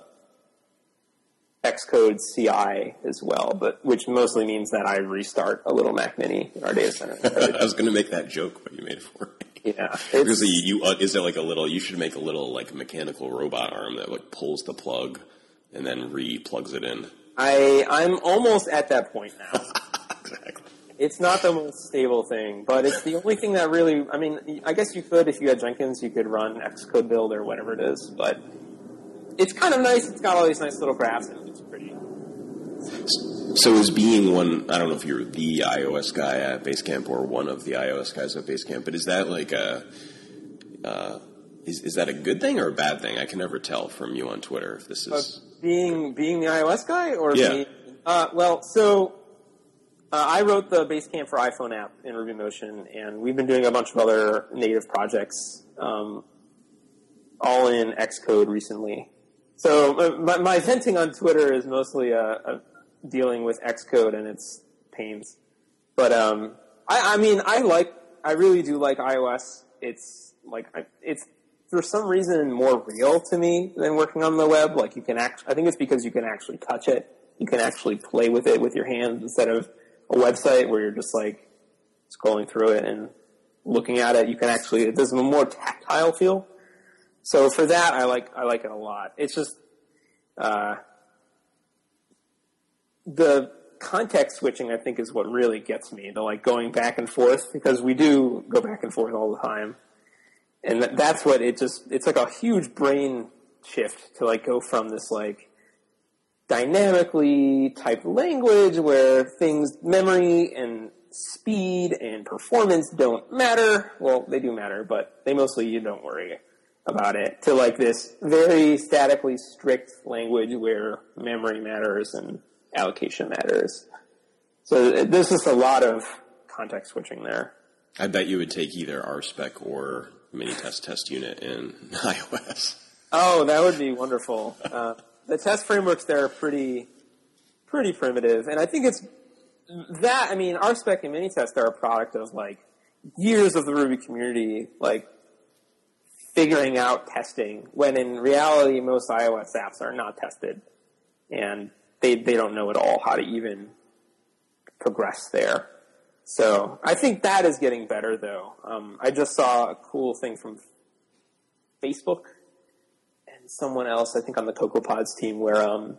Speaker 2: Xcode CI as well, but which mostly means that I restart a little Mac Mini in our data center. [LAUGHS]
Speaker 1: I was going to make that joke, but you made it for me.
Speaker 2: yeah,
Speaker 1: Because you, you uh, is there like a little? You should make a little like mechanical robot arm that like pulls the plug and then re-plugs it in.
Speaker 2: I I'm almost at that point now. [LAUGHS]
Speaker 1: exactly.
Speaker 2: It's not the most stable thing, but it's the only thing that really. I mean, I guess you could if you had Jenkins, you could run Xcode build or whatever it is, but it's kind of nice. It's got all these nice little graphs and it's pretty.
Speaker 1: So, as being one, I don't know if you're the iOS guy at Basecamp or one of the iOS guys at Basecamp, but is that like a uh, is is that a good thing or a bad thing? I can never tell from you on Twitter if this is.
Speaker 2: Being being the iOS guy or
Speaker 1: Yeah.
Speaker 2: being, uh, well, so Uh, I wrote the Basecamp for iPhone app in RubyMotion, and we've been doing a bunch of other native projects, um, all in Xcode recently. So uh, my, my venting on Twitter is mostly uh, uh, dealing with Xcode and its pains. But um, I, I mean, I like, I really do like iOS. It's like, it's for some reason more real to me than working on the web. Like you can act, I think it's because you can actually touch it. You can actually play with it with your hands instead of a website where you're just like scrolling through it and looking at it. You can actually, it does a more tactile feel. So for that, I like I like it a lot. It's just uh, the context switching. I think is what really gets me. The like going back and forth because we do go back and forth all the time, and that's what it just. It's like a huge brain shift to like go from this like dynamically typed language where things memory and speed and performance don't matter. Well, they do matter, but they mostly you don't worry about it to like this very statically strict language where memory matters and allocation matters. So there's just a lot of context switching there.
Speaker 1: I bet you would take either RSpec or Minitest test test unit in [LAUGHS] iOS.
Speaker 2: Oh, that would be wonderful. Uh, the test frameworks there are pretty, pretty primitive, and I think it's that. I mean, RSpec and Minitest are a product of like years of the Ruby community, like figuring out testing when in reality most iOS apps are not tested and they, they don't know at all how to even progress there. So I think that is getting better though. Um, I just saw a cool thing from Facebook and someone else, I think on the CocoaPods team where, um,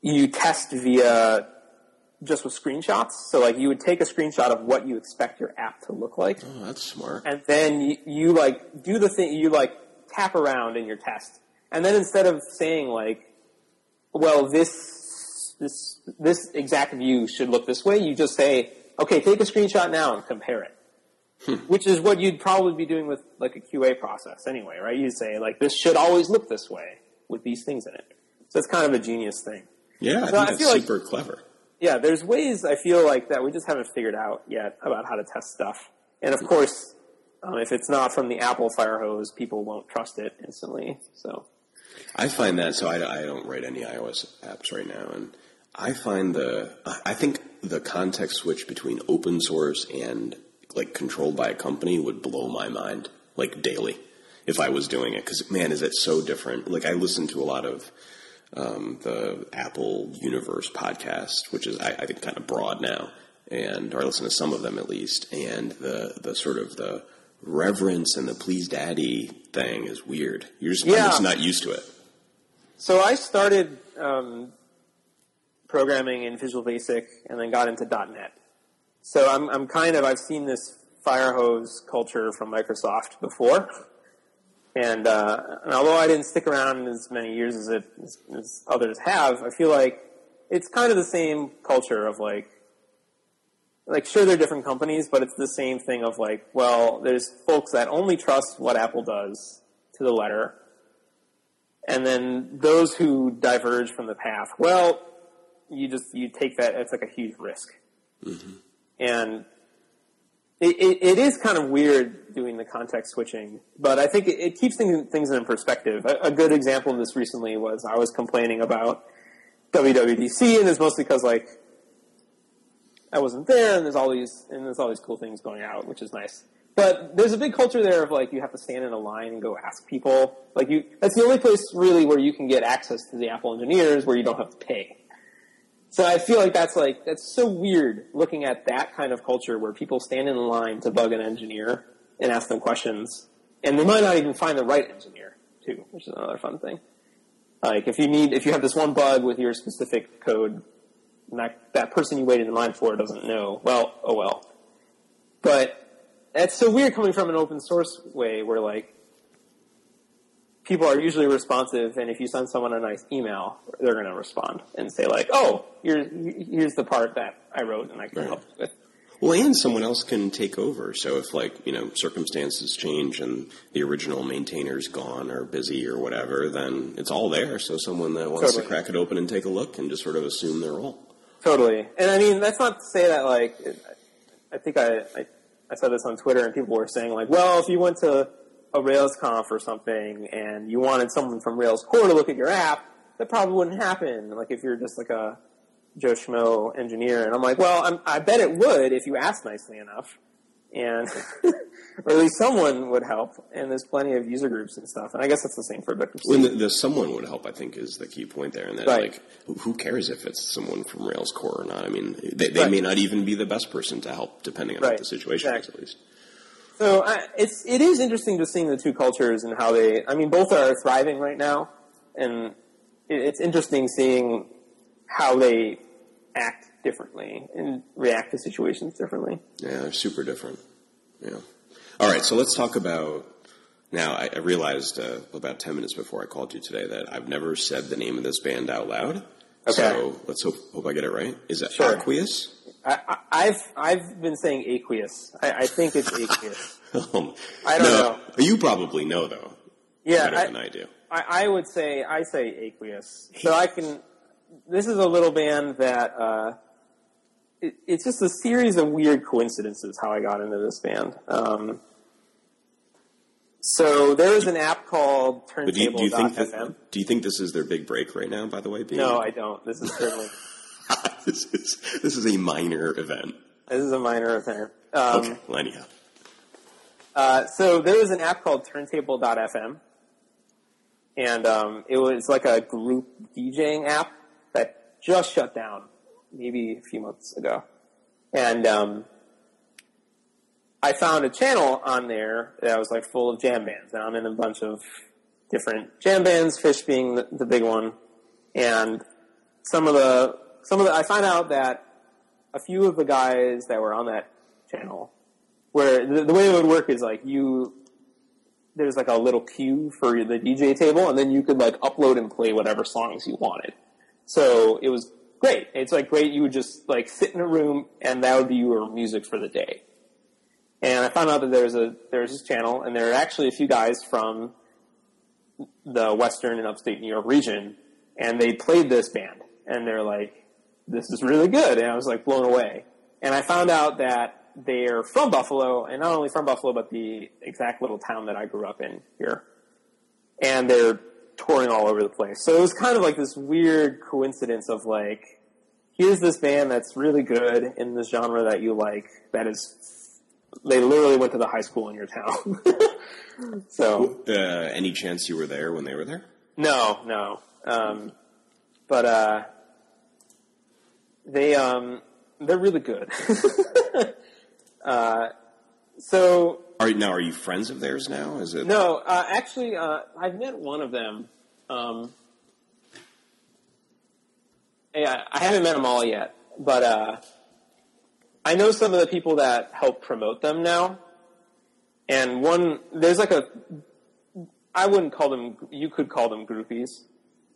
Speaker 2: you test via just with screenshots. So like you would take a screenshot of what you expect your app to look like.
Speaker 1: Oh, that's smart.
Speaker 2: And then you, you like do the thing, you like tap around in your test. And then instead of saying like, well, this, this, this exact view should look this way, you just say, okay, take a screenshot now and compare it. Hmm. Which is what you'd probably be doing with like a QA process anyway, right? You'd say like, this should always look this way with these things in it. So it's kind of a genius thing.
Speaker 1: Yeah, I so think I that's super like, clever
Speaker 2: yeah, there's ways I feel like that we just haven't figured out yet about how to test stuff. And of course, um, if it's not from the Apple fire hose, people won't trust it instantly. So
Speaker 1: I find that so I, I don't write any iOS apps right now, and I find the I think the context switch between open source and like controlled by a company would blow my mind like daily if I was doing it because man, is it so different? Like I listen to a lot of um, the Apple Universe podcast, which is I, I, think kind of broad now, and or I listen to some of them at least, and the the sort of the reverence and the please daddy thing is weird. You're just, yeah. just not used to it.
Speaker 2: So I started um, programming in Visual Basic and then got into .NET. So I'm I'm kind of I've seen this fire hose culture from Microsoft before. And, uh, and although I didn't stick around as many years as, it, as, as others have, I feel like it's kind of the same culture of like, like sure they're different companies, but it's the same thing of like, well, there's folks that only trust what Apple does to the letter, and then those who diverge from the path, well, you just you take that. It's like a huge risk, mm-hmm. and it, it, it is kind of weird doing the context switching, but I think it, it keeps things, things in perspective. A, a, good example of this recently was I was complaining about WWDC, and it's mostly because like I wasn't there, and there's all these and there's all these cool things going out, which is nice. But there's a big culture there of like you have to stand in a line and go ask people. Like you, that's the only place really where you can get access to the Apple engineers where you don't have to pay. So I feel like that's like that's so weird looking at that kind of culture where people stand in line to bug an engineer and ask them questions, and they might not even find the right engineer too, which is another fun thing. Like if you need if you have this one bug with your specific code, that that person you waited in line for doesn't know. Well, oh well. But that's so weird coming from an open source way where like people are usually responsive, and if you send someone a nice email, they're going to respond and say like, "Oh, here's here's the part that I wrote and I can right. help with."
Speaker 1: Well, and someone else can take over. So if like you know circumstances change and the original maintainer is gone or busy or whatever, then it's all there. So someone that wants totally. to crack it open and take a look can just sort of assume their role.
Speaker 2: Totally. And I mean, that's not to say that like, I think I, I, I said this on Twitter and people were saying like, well, if you went to a Rails conf or something and you wanted someone from Rails core to look at your app, that probably wouldn't happen. Like if you're just like a Joe Schmo engineer. And I'm like, well, I'm, I bet it would if you asked nicely enough. And, [LAUGHS] or at least someone would help. And there's plenty of user groups and stuff. And I guess that's the same for C.
Speaker 1: When the, the someone would help, I think, is the key point there. And that,
Speaker 2: Right.
Speaker 1: like, who- who cares if it's someone from Rails core or not? I mean, they, they
Speaker 2: Right.
Speaker 1: may not even be the best person to help, depending on what the situation is, at least.
Speaker 2: So I, it's it is interesting just seeing the two cultures and how they. I mean, both are thriving right now, and it, it's interesting seeing how they act differently and react to situations differently.
Speaker 1: Yeah, they're super different. Yeah. All right, so let's talk about. Now, I, realized uh, about 10 minutes before I called you today that I've never said the name of this band out loud.
Speaker 2: Okay.
Speaker 1: So let's hope, hope I get it right. Is it
Speaker 2: Sure.
Speaker 1: Aqueous?
Speaker 2: I, I, I've I've been saying aqueous. I, I think it's aqueous. [LAUGHS]
Speaker 1: Um,
Speaker 2: I don't
Speaker 1: no,
Speaker 2: know.
Speaker 1: You probably know, though,
Speaker 2: Yeah,
Speaker 1: better
Speaker 2: I,
Speaker 1: than I do.
Speaker 2: I, I would say I say aqueous. So I can. This is a little band that uh, it, it's just a series of weird coincidences how I got into this band. Um, so there is an app called
Speaker 1: But do you, do you think
Speaker 2: Turntable.fm.
Speaker 1: that, do you think this is their big break right now? By the way, being
Speaker 2: No, I don't. This is certainly [LAUGHS]
Speaker 1: this is this is a minor event.
Speaker 2: this is a minor event. Um,
Speaker 1: Okay, well, anyhow.
Speaker 2: Uh, so there was an app called Turntable.fm, and um, it was like a group DJing app that just shut down maybe a few months ago. And um, I found a channel on there that was like full of jam bands, and I'm in a bunch of different jam bands, Phish being the, the big one, and some of the some of the I find out that a few of the guys that were on that channel where the, the way it would work is like you there's like a little queue for the DJ table, and then you could like upload and play whatever songs you wanted. So it was great. It's like great. You would just like sit in a room, and that would be your music for the day. And I found out that there's a there's this channel, and there are actually a few guys from the Western and Upstate New York region, and they played this band, and they're like, "This is really good," and I was like blown away. And I found out that they're from Buffalo, and not only from Buffalo, but the exact little town that I grew up in here. And they're touring all over the place. So it was kind of like this weird coincidence of like, here's this band that's really good in this genre that you like, that is, they literally went to the high school in your town. [LAUGHS] so,
Speaker 1: Uh, any chance you were there when they were there?
Speaker 2: no, no. Um, but, uh, they, um, they're really good. [LAUGHS] uh, so,
Speaker 1: Are now are you friends of theirs now? Is it
Speaker 2: No, uh, actually, uh, I've met one of them. Um, yeah, I haven't met them all yet, but uh, I know some of the people that help promote them now. And one, there's like a, I wouldn't call them. You could call them groupies.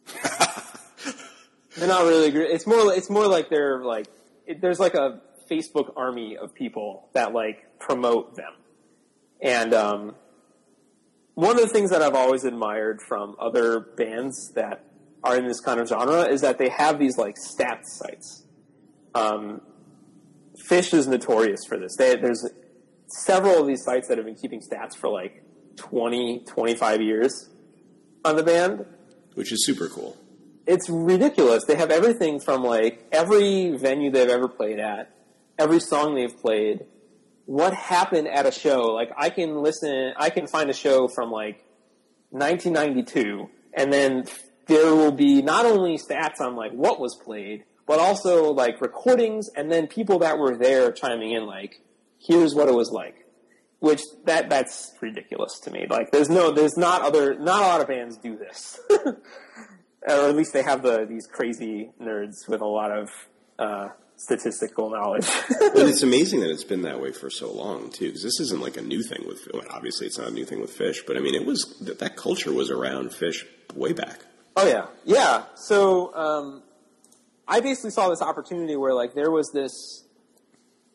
Speaker 2: [LAUGHS] they're not really. It's more. It's more like they're like. It, there's like a Facebook army of people that like promote them. And um, one of the things that I've always admired from other bands that are in this kind of genre is that they have these like stats sites. Um, Phish is notorious for this. They, there's several of these sites that have been keeping stats for like 20, 25 years on the band.
Speaker 1: which is super cool.
Speaker 2: It's ridiculous. They have everything from like every venue they've ever played at, every song they've played, what happened at a show. Like I can listen, I can find a show from like 1992, and then there will be not only stats on like what was played, but also like recordings, and then people that were there chiming in like, here's what it was like. Which that that's ridiculous to me. Like there's no there's not other not a lot of bands do this. [LAUGHS] or at least they have the these crazy nerds with a lot of uh, statistical knowledge. [LAUGHS]
Speaker 1: And it's amazing that it's been that way for so long too, because this isn't like a new thing with. Well, obviously, it's not a new thing with Phish, but I mean, it was that, that culture was around Phish way back.
Speaker 2: oh yeah, yeah. So um, I basically saw this opportunity where like there was this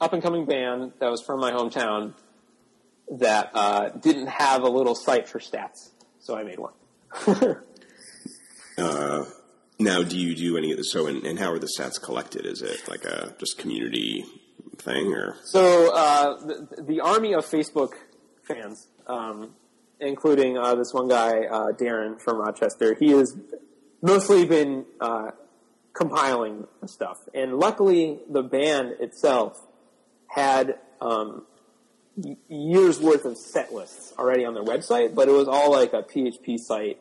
Speaker 2: up and coming band that was from my hometown that uh, didn't have a little site for stats, so I made one. [LAUGHS]
Speaker 1: Now, do you do any of this? So, and, and how are the stats collected? Is it like a just community thing, or
Speaker 2: So uh, the, the army of Facebook fans, um, including uh, this one guy, uh, Darren from Rochester, he has mostly been uh, compiling stuff. And luckily, the band itself had um, years worth of set lists already on their website, but it was all like a PHP site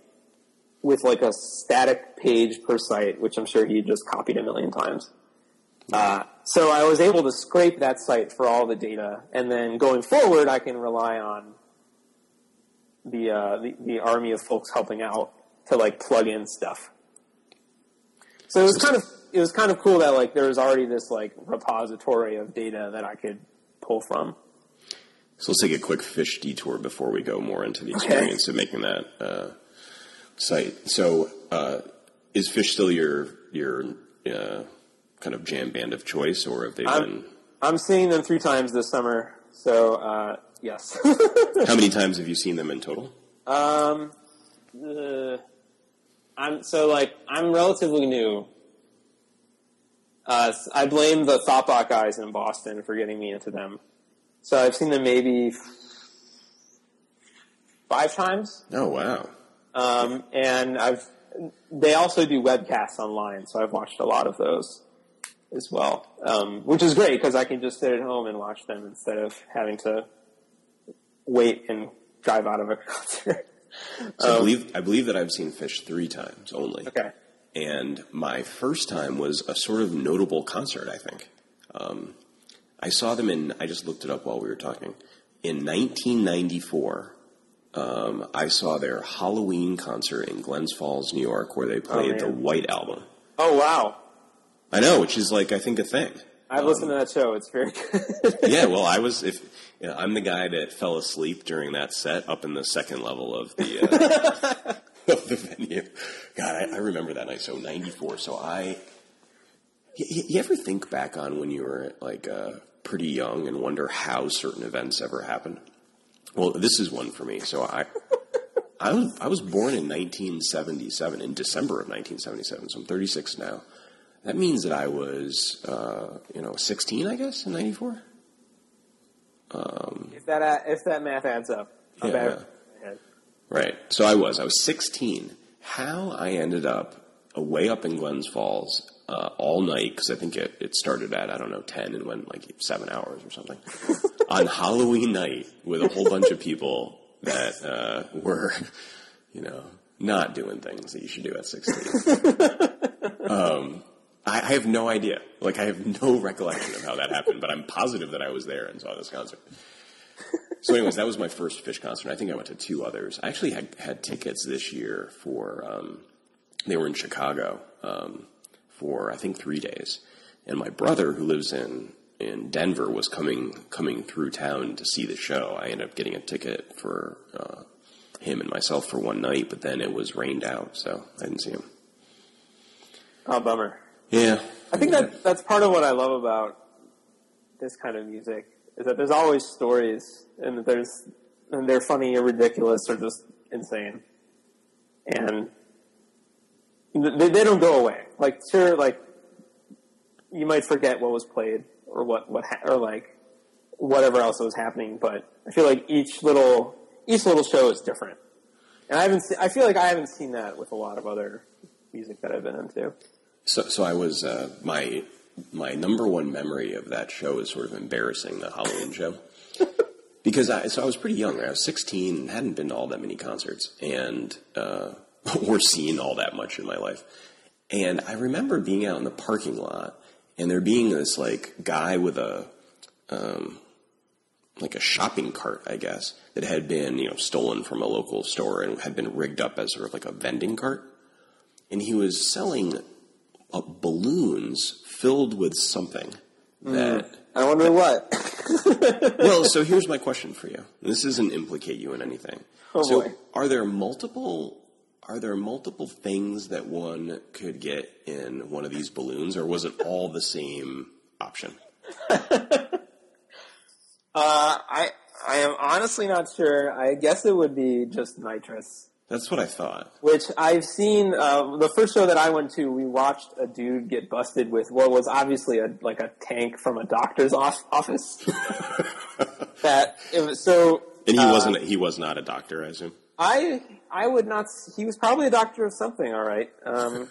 Speaker 2: with like a static page per site, which I'm sure he just copied a million times. Uh, so I was able to scrape that site for all the data, and then going forward, I can rely on the, uh, the the army of folks helping out to like plug in stuff. So it was kind of it was kind of cool that like there was already this like repository of data that I could pull from.
Speaker 1: So let's take a quick Phish detour before we go more into the experience of making that uh, site. So, uh, is Phish still your your uh, kind of jam band of choice, or have they
Speaker 2: I'm-
Speaker 1: been?
Speaker 2: I'm seeing them three times this summer, so uh, yes. [LAUGHS]
Speaker 1: How many times have you seen them in total?
Speaker 2: Um, uh, I'm so like I'm relatively new. Uh, I blame the Thoughtbot guys in Boston for getting me into them. So I've seen them maybe five times,
Speaker 1: Oh wow!
Speaker 2: um, and I've they also do webcasts online, so I've watched a lot of those as well, um, which is great because I can just sit at home and watch them instead of having to wait and drive out of a [LAUGHS] concert.
Speaker 1: So I believe I believe that I've seen Phish three times only.
Speaker 2: Um, Okay.
Speaker 1: And my first time was a sort of notable concert, I think. Um, I saw them in, I just looked it up while we were talking. In 1994, um, I saw their Halloween concert in Glens Falls, New York, where they played the. White Album.
Speaker 2: Oh wow.
Speaker 1: I know, which is like, I think a thing.
Speaker 2: I've listened to that show. It's very good. [LAUGHS]
Speaker 1: Yeah, well, I was, if, you know, I'm the guy that fell asleep during that set up in the second level of the, uh, [LAUGHS] of the venue. God, I, I remember that night. So 94. So I, you, you ever think back on when you were like, uh, pretty young and wonder how certain events ever happened? Well, this is one for me. So I, I was, I was born in 1977, in December of 1977. So I'm 36 now. That means that I was, uh, you know, 16, I guess, in 94.
Speaker 2: if that uh, if that math adds up,
Speaker 1: Yeah.
Speaker 2: with.
Speaker 1: Right. So I was. I was 16. How I ended up way up in Glens Falls uh, all night because I think it, it started at I don't know 10 and went like seven hours or something [LAUGHS] on Halloween night with a whole bunch of people that uh, were, you know, not doing things that you should do at 16. [LAUGHS] um, I, I have no idea. Like I have no [LAUGHS] recollection of how that happened, but I'm positive that I was there and saw this concert. So, anyways, that was my first Phish concert. I think I went to two others. I actually had had tickets this year for. Um, they were in Chicago um, for I think three days, and my brother, who lives in in Denver, was coming coming through town to see the show. I ended up getting a ticket for uh, him and myself for one night, but then it was rained out, so I didn't see him.
Speaker 2: Oh, bummer.
Speaker 1: Yeah,
Speaker 2: I think that that's part of what I love about this kind of music is that there's always stories and that there's and they're funny or ridiculous or just insane, and they, they don't go away. Like sure, like you might forget what was played or what what ha- or like whatever else was happening, but I feel like each little each little show is different, and I haven't. Se- I feel like I haven't seen that with a lot of other music that I've been into.
Speaker 1: So, so I was uh, my my number one memory of that show is sort of embarrassing the Halloween show [LAUGHS] because I so I was pretty young. I was sixteen and hadn't been to all that many concerts and uh, [LAUGHS] or seen all that much in my life. And I remember being out in the parking lot and there being this like guy with a um, like a shopping cart, I guess, that had been you know stolen from a local store and had been rigged up as sort of like a vending cart and he was selling uh, balloons filled with something that.
Speaker 2: I wonder what. [LAUGHS] [LAUGHS]
Speaker 1: Well, so here's my question for you. This doesn't implicate you in anything.
Speaker 2: Oh,
Speaker 1: so,
Speaker 2: boy.
Speaker 1: are there multiple? Are there multiple things that one could get in one of these balloons, or was it all the same option? [LAUGHS]
Speaker 2: Uh, I I am honestly not sure. I guess it would be just nitrous.
Speaker 1: That's what I thought.
Speaker 2: which I've seen. Uh, the first show that I went to, we watched a dude get busted with what was obviously a like a tank from a doctor's off- office. [LAUGHS] that it was so.
Speaker 1: And he
Speaker 2: uh,
Speaker 1: wasn't. He was not a doctor, I assume.
Speaker 2: I I would not. He was probably a doctor of something, all right. Um,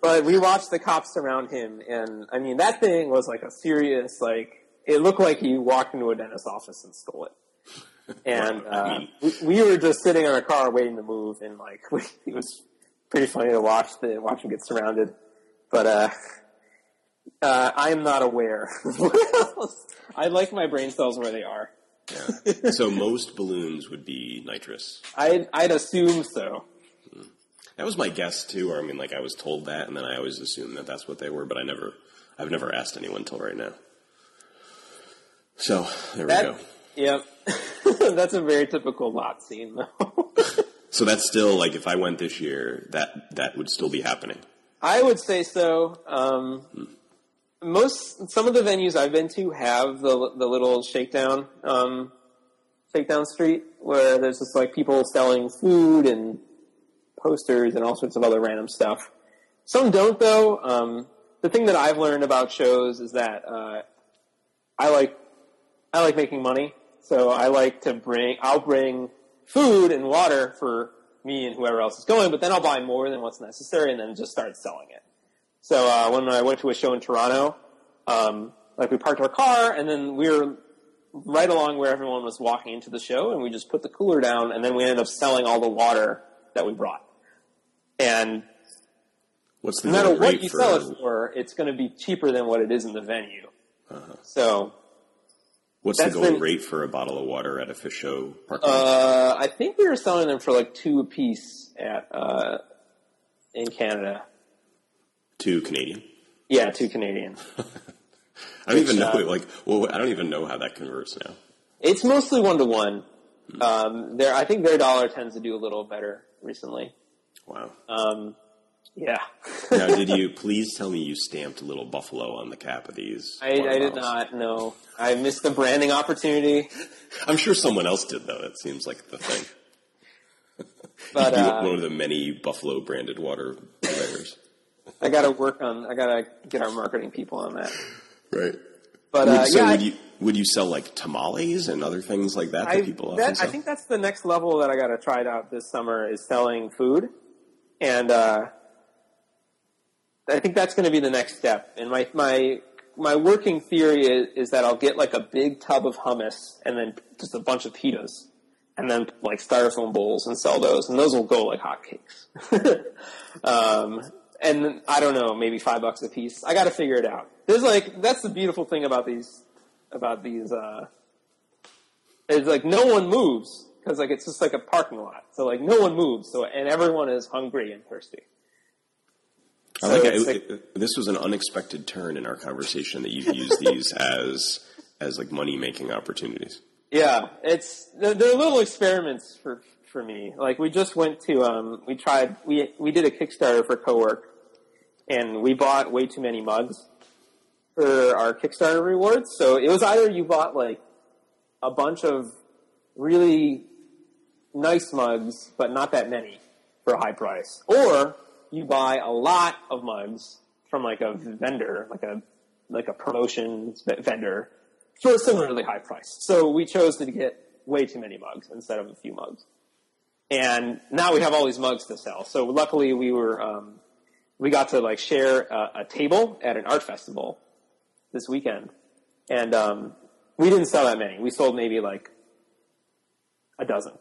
Speaker 2: but we watched the cops surround him, and I mean that thing was like a serious like. It looked like he walked into a dentist's office and stole it. And uh, we, we were just sitting in a car waiting to move, and like [LAUGHS] we, it was pretty funny to watch the watch him get surrounded. But uh, uh, I am not aware. [LAUGHS] I like my brain cells where they are.
Speaker 1: Yeah. so [LAUGHS] most balloons would be nitrous.
Speaker 2: I'd, I'd assume so.
Speaker 1: That was my guess too. Or I mean, like I was told that, and then I always assumed that that's what they were. But I never, I've never asked anyone till right now. So there we go.
Speaker 2: Yep. [LAUGHS] That's a very typical lot scene, though. [LAUGHS]
Speaker 1: So that's still like if I went this year, that that would still be happening.
Speaker 2: I would say so. Um, most, some of the venues I've been to have the the little shakedown, um, shakedown street where there's just like people selling food and posters and all sorts of other random stuff. Some don't though. Um, the thing that I've learned about shows is that uh, I like I like making money, so I like to bring. I'll bring food and water for me and whoever else is going, but then I'll buy more than what's necessary and then just start selling it. So uh, when I went to a show in Toronto, um, like we parked our car and then we were right along where everyone was walking into the show, and we just put the cooler down, and then we ended up selling all the water that we brought. And
Speaker 1: What's the
Speaker 2: no matter what you
Speaker 1: for?
Speaker 2: sell it for, it's going to be cheaper than what it is in the venue. So
Speaker 1: what's the
Speaker 2: that's
Speaker 1: going
Speaker 2: been-
Speaker 1: rate for a bottle of water at a Phish show parking lot?
Speaker 2: uh, I think we were selling them for like two a piece at uh, in Canada.
Speaker 1: Two Canadian.
Speaker 2: Yeah, two Canadian. [LAUGHS]
Speaker 1: I don't even know.
Speaker 2: uh,
Speaker 1: Like, well, I don't even know how that converts now.
Speaker 2: It's mostly one to one. Um, there, I think their dollar tends to do a little better recently.
Speaker 1: Wow.
Speaker 2: Um, yeah, [LAUGHS]
Speaker 1: now, did [LAUGHS] you please tell me you stamped a little buffalo on the cap of these?
Speaker 2: I, I did not No, I missed the branding opportunity.
Speaker 1: I'm sure someone else did though. That seems like the thing. [LAUGHS]
Speaker 2: But uh,
Speaker 1: one of the many buffalo branded water purveyors.
Speaker 2: I got to work on. I got to get our marketing people on that.
Speaker 1: Right.
Speaker 2: But
Speaker 1: Would,
Speaker 2: uh,
Speaker 1: so
Speaker 2: yeah,
Speaker 1: would
Speaker 2: I-
Speaker 1: you would you sell like tamales and other things like that that
Speaker 2: I,
Speaker 1: people often
Speaker 2: that, I think that's the next level that I got to try it out this summer is selling food, and uh, I think that's going to be the next step. And my my my working theory is, is that I'll get like a big tub of hummus and then just a bunch of pitas, and then like styrofoam bowls and sell those, and those will go like hotcakes. [LAUGHS] um, and I don't know, maybe five bucks a piece. I got to figure it out. There's like that's the beautiful thing about these about these. Uh, it's like no one moves because like it's just like a parking lot. So like no one moves. So and everyone is hungry and thirsty.
Speaker 1: I like it.
Speaker 2: it's
Speaker 1: It- This was an unexpected turn in our conversation that you use these [LAUGHS] as as like money making opportunities.
Speaker 2: Yeah, it's they're, they're little experiments for for me. Like we just went to um we tried we we did a Kickstarter for Cowork, and we bought way too many mugs for our Kickstarter rewards. So it was either you bought like a bunch of really nice mugs, but not that many for a high price, or you buy a lot of mugs from like a vendor, like a like a promotions vendor for a similarly high price. So we chose to get way too many mugs instead of a few mugs. And now we have all these mugs to sell. So luckily we were, um, we got to like share a, a table at an art festival this weekend. And, um, we didn't sell that many. We sold maybe like a dozen.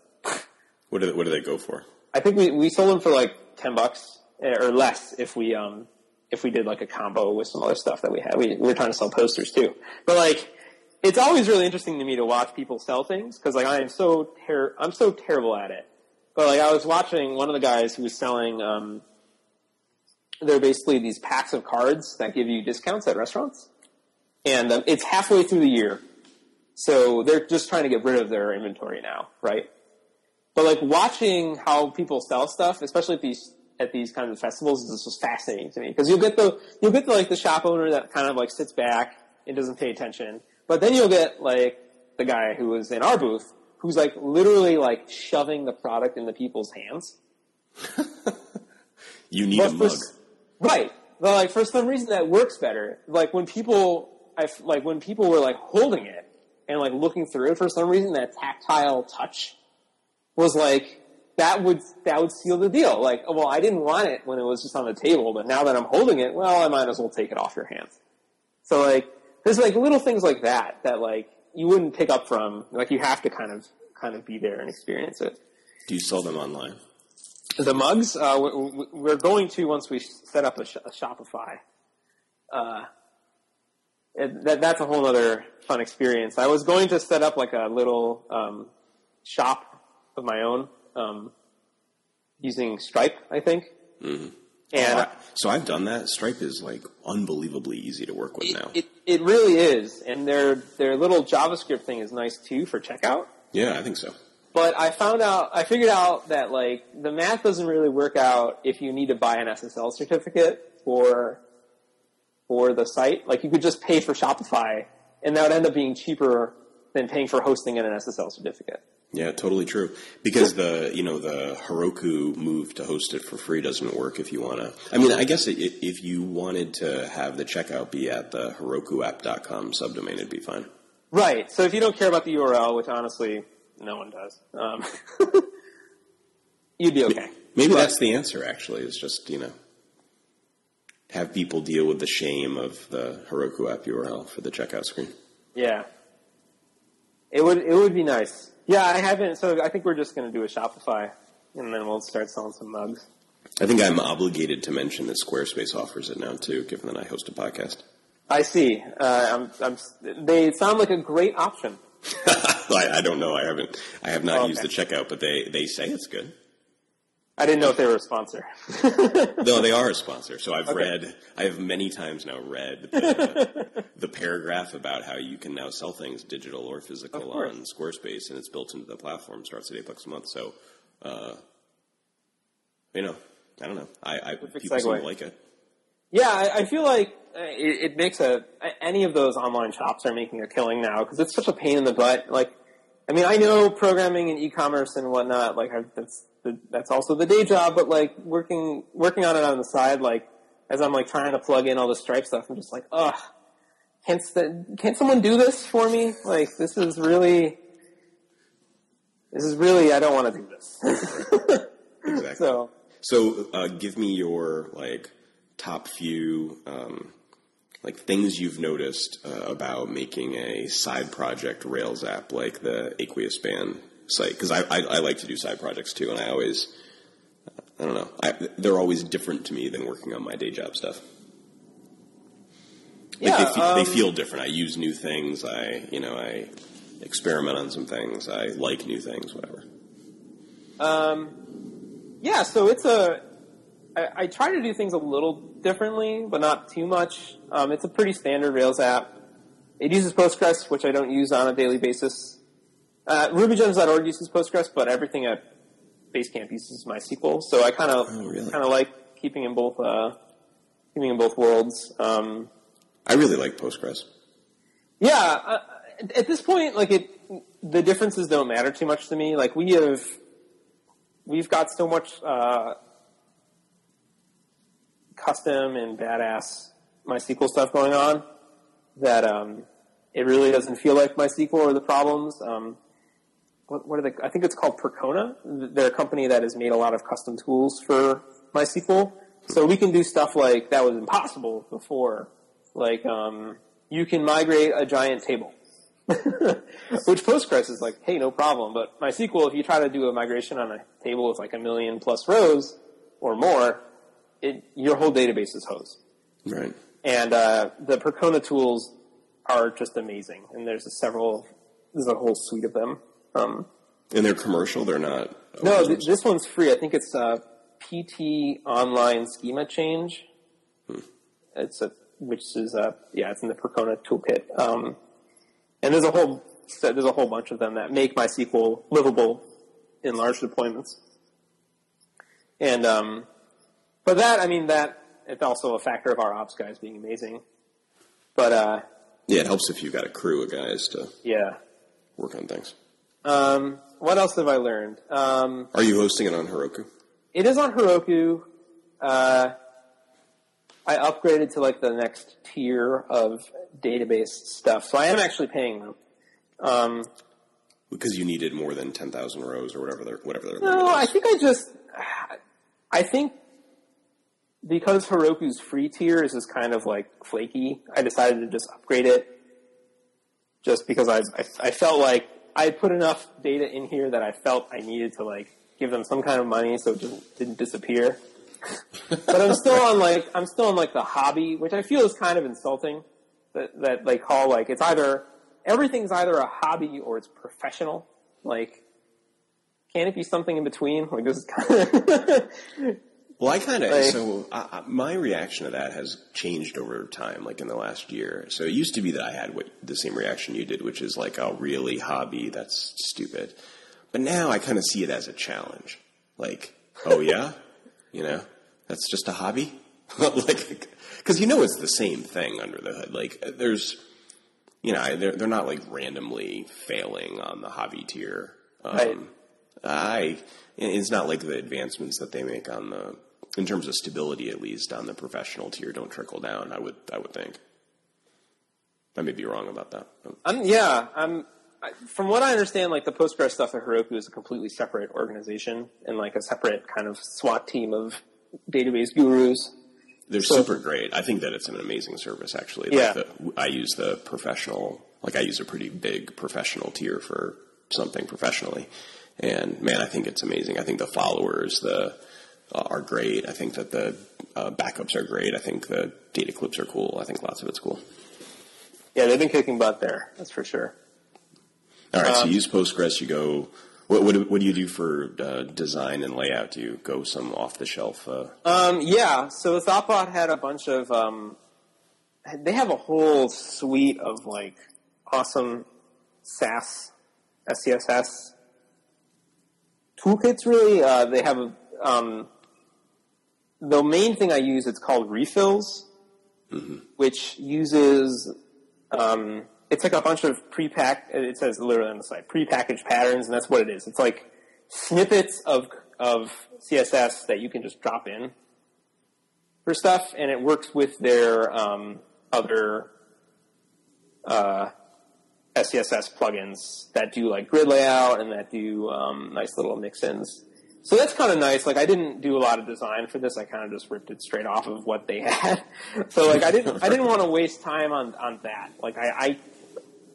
Speaker 1: What do they, what do they go for?
Speaker 2: I think we, we sold them for like 10 bucks or less if we, um, if we did like a combo with some other stuff that we had. We, we were trying to sell posters too. But like, it's always really interesting to me to watch people sell things because like I am so ter- I'm so terrible at it. But like I was watching one of the guys who was selling, um, they're basically these packs of cards that give you discounts at restaurants. And um, it's halfway through the year. So they're just trying to get rid of their inventory now, right? But like watching how people sell stuff, especially at these at these kinds of festivals, is just fascinating to me because you'll get the you'll get the, like the shop owner that kind of like sits back and doesn't pay attention, but then you'll get like the guy who was in our booth who's like literally like shoving the product into people's hands. [LAUGHS]
Speaker 1: You need
Speaker 2: But
Speaker 1: a mug.
Speaker 2: right. But like for some reason that works better. Like when people, I like when people were like holding it and like looking through it for some reason, that tactile touch was like that would that would seal the deal. Like, well, I didn't want it when it was just on the table, but now that I'm holding it, well, I might as well take it off your hands. So like, there's like little things like that that like you wouldn't pick up from. Like you have to kind of kind of be there and experience it.
Speaker 1: Do you sell them online?
Speaker 2: The mugs, uh, we- we- we're going to once we set up a, sh- a Shopify. Uh, it, that, that's a whole other fun experience. I was going to set up like a little um, shop of my own um, using Stripe, I think.
Speaker 1: Mm-hmm.
Speaker 2: And
Speaker 1: I- so I've done that. Stripe is like unbelievably easy to work with
Speaker 2: it,
Speaker 1: now.
Speaker 2: it, it really is. And their their little JavaScript thing is nice too for checkout.
Speaker 1: yeah, I think so.
Speaker 2: But I found out, I figured out that like the math doesn't really work out if you need to buy an SSL certificate for for the site. Like you could just pay for Shopify, and that would end up being cheaper than paying for hosting and an SSL certificate.
Speaker 1: Yeah, totally true. Because the you know the Heroku move to host it for free doesn't work if you want to. I mean, I guess i if you wanted to have the checkout be at the HerokuApp.com subdomain, it'd be fine.
Speaker 2: Right. So if you don't care about the URL, which honestly no one does, um, [LAUGHS] you'd be okay.
Speaker 1: Maybe
Speaker 2: But-
Speaker 1: that's the answer. Actually, is just you know have people deal with the shame of the Heroku app URL for the checkout screen.
Speaker 2: Yeah. It would it would be nice. Yeah, I haven't. So I think we're just going to do a Shopify, and then we'll start selling some mugs.
Speaker 1: I think I'm obligated to mention that Squarespace offers it now too, given that I host a podcast.
Speaker 2: I see. Uh, I'm, I'm, they sound like a great option. [LAUGHS]
Speaker 1: I, I don't know. I haven't. I have not
Speaker 2: Oh,
Speaker 1: used the checkout, but they they say it's good.
Speaker 2: I didn't know if they were a sponsor.
Speaker 1: No, they are a sponsor. So I've [LAUGHS]
Speaker 2: Okay.
Speaker 1: read. I have many times now read [LAUGHS] the, the paragraph about how you can now sell things digital or physical on Squarespace, and it's built into the platform. Starts at eight bucks a month. So, uh, you know, I don't know. I, I people seem to like it.
Speaker 2: yeah, I, I feel like uh, it, it makes a any of those online shops are making a killing now because it's such a pain in the butt. Like, I mean, I know programming and e-commerce and whatnot. Like, I've, that's the, that's also the day job, but like working working on it on the side, like as I'm like trying to plug in all the Stripe stuff, I'm just like, ugh. Can't, st- can't someone do this for me? Like, this is really, this is really, I don't want to do this. [LAUGHS]
Speaker 1: Exactly.
Speaker 2: so,
Speaker 1: So, uh, give me your like top few um, like things you've noticed uh, about making a side project Rails app like the Aqueous Band site because I, I I like to do side projects too, and I always I don't know I, they're always different to me than working on my day job stuff. Like
Speaker 2: yeah,
Speaker 1: they, fe-
Speaker 2: um,
Speaker 1: they feel different. I use new things. I you know I experiment on some things. I like new things. Whatever.
Speaker 2: Um, yeah, so it's a. I, I try to do things a little differently, but not too much. Um, it's a pretty standard Rails app. It uses Postgres, which I don't use on a daily basis. Uh, RubyGems.org uses Postgres, but everything at Basecamp uses MySQL. So I kind of
Speaker 1: Oh, really?
Speaker 2: kind of like keeping in both uh, keeping in both worlds. Um,
Speaker 1: I really like Postgres.
Speaker 2: yeah, uh, at this point, like it, the differences don't matter too much to me. Like we have, we've got so much uh, custom and badass MySQL stuff going on that um, it really doesn't feel like MySQL or the problems. Um, what, what are they? I think it's called Percona. They're a company that has made a lot of custom tools for MySQL. So we can do stuff like that was impossible before. Like um, you can migrate a giant table, [LAUGHS] which Postgres is like, hey, no problem. But MySQL, if you try to do a migration on a table with like a million plus rows or more, it, your whole database is hosed.
Speaker 1: Right.
Speaker 2: And uh, the Percona tools are just amazing. And there's a several, there's a whole suite of them. Um,
Speaker 1: And they're commercial. They're not.
Speaker 2: no, th- this one's free. I think it's uh, PT Online Schema Change. It's a which is a yeah, it's in the Percona toolkit. Um, and there's a whole so there's a whole bunch of them that make MySQL livable in large deployments. And um, but that I mean that it's also a factor of our ops guys being amazing. But uh,
Speaker 1: yeah, it helps if you've got a crew of guys to
Speaker 2: yeah,
Speaker 1: work on things.
Speaker 2: Um, what else have I learned? Um,
Speaker 1: Are you hosting it on Heroku?
Speaker 2: it is on Heroku. Uh, I upgraded to like the next tier of database stuff, so I am actually paying them. Um,
Speaker 1: Because you needed more than 10,000 rows or whatever whatever
Speaker 2: no, I think I just, I think because Heroku's free tier is just kind of like flaky, I decided to just upgrade it just because I, I, I felt like I had put enough data in here that I felt I needed to like give them some kind of money so it just didn't disappear. But I'm still on like I'm still on like the hobby, which I feel is kind of insulting. That that they call like it's either everything's either a hobby or it's professional. Like, can it be something in between? Like this is kind of [LAUGHS]
Speaker 1: Well, I kind of
Speaker 2: Like-
Speaker 1: so I, my reaction to that has changed over time, like in the last year. So it used to be that I had what, the same reaction you did, which is like, "Oh, really? Hobby? That's stupid." But now I kind of see it as a challenge. Like, oh yeah, you know, that's just a hobby. [LAUGHS] like, because you know it's the same thing under the hood. Like, there's, you know, they're they're not like randomly failing on the hobby tier. Um,
Speaker 2: Right.
Speaker 1: I it's not like the advancements that they make on the in terms of stability at least on the professional tier don't trickle down. I would I would think. I may be wrong about that.
Speaker 2: I'm yeah. I'm I, from what I understand, like the Postgres stuff at Heroku is a completely separate organization and like a separate kind of SWAT team of database gurus.
Speaker 1: They're
Speaker 2: So-
Speaker 1: super great. I think that it's an amazing service actually.
Speaker 2: Yeah.
Speaker 1: Like the, I use the professional like I use a pretty big professional tier for something professionally. And man, I think it's amazing. I think the followers, the uh, are great. I think that the uh, backups are great. I think the data clips are cool. I think lots of it's cool.
Speaker 2: Yeah, they've been kicking butt there. That's for sure.
Speaker 1: All right, so
Speaker 2: Um,
Speaker 1: you use Postgres. You go. What, what, do- what do you do for uh, design and layout? Do you go some off the shelf? Uh,
Speaker 2: Um, yeah, so Thoughtbot had a bunch of. Um, they have a whole suite of like awesome Sass, SCSS toolkits. Really, uh, they have a. Um, the main thing I use it's called refills, which uses. Um, it's like a bunch of pre-pack. It says literally on the site pre-packaged patterns, and that's what it is. It's like snippets of of CSS that you can just drop in for stuff, and it works with their um, other uh, SCSS plugins that do like grid layout and that do um, nice little mix-ins. So that's kind of nice. Like I didn't do a lot of design for this. I kind of just ripped it straight off of what they [LAUGHS] had. so like I didn't I didn't want to waste time on on that. Like I, I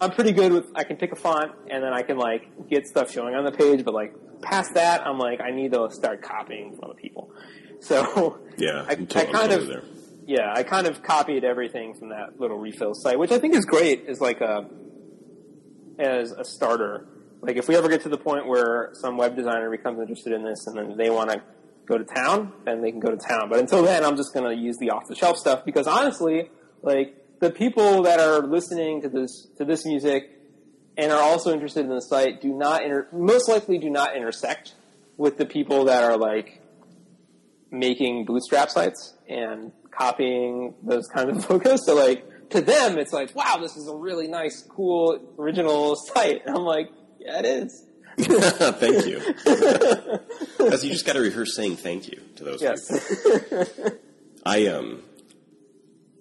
Speaker 2: I'm pretty good with I can pick a font and then I can like get stuff showing on the page, but like past that I'm like I need to start copying from other people. [LAUGHS] So
Speaker 1: yeah,
Speaker 2: I, kind of
Speaker 1: there.
Speaker 2: yeah, I kind of copied everything from that little refill site, which I think is great as like a as a starter. Like if we ever get to the point where some web designer becomes interested in this and then they want to go to town, then they can go to town. But until then, I'm just going to use the off the shelf stuff because honestly, like the people that are listening to this to this music and are also interested in the site do not inter- most likely do not intersect with the people that are like making bootstrap sites and copying those kind of [LAUGHS] focus. So like to them, it's like, wow, this is a really nice, cool, original site. And I'm like, yeah, it is. [LAUGHS]
Speaker 1: thank you. [LAUGHS] Because you just got to rehearse saying thank you to those
Speaker 2: Yes.
Speaker 1: people. I um,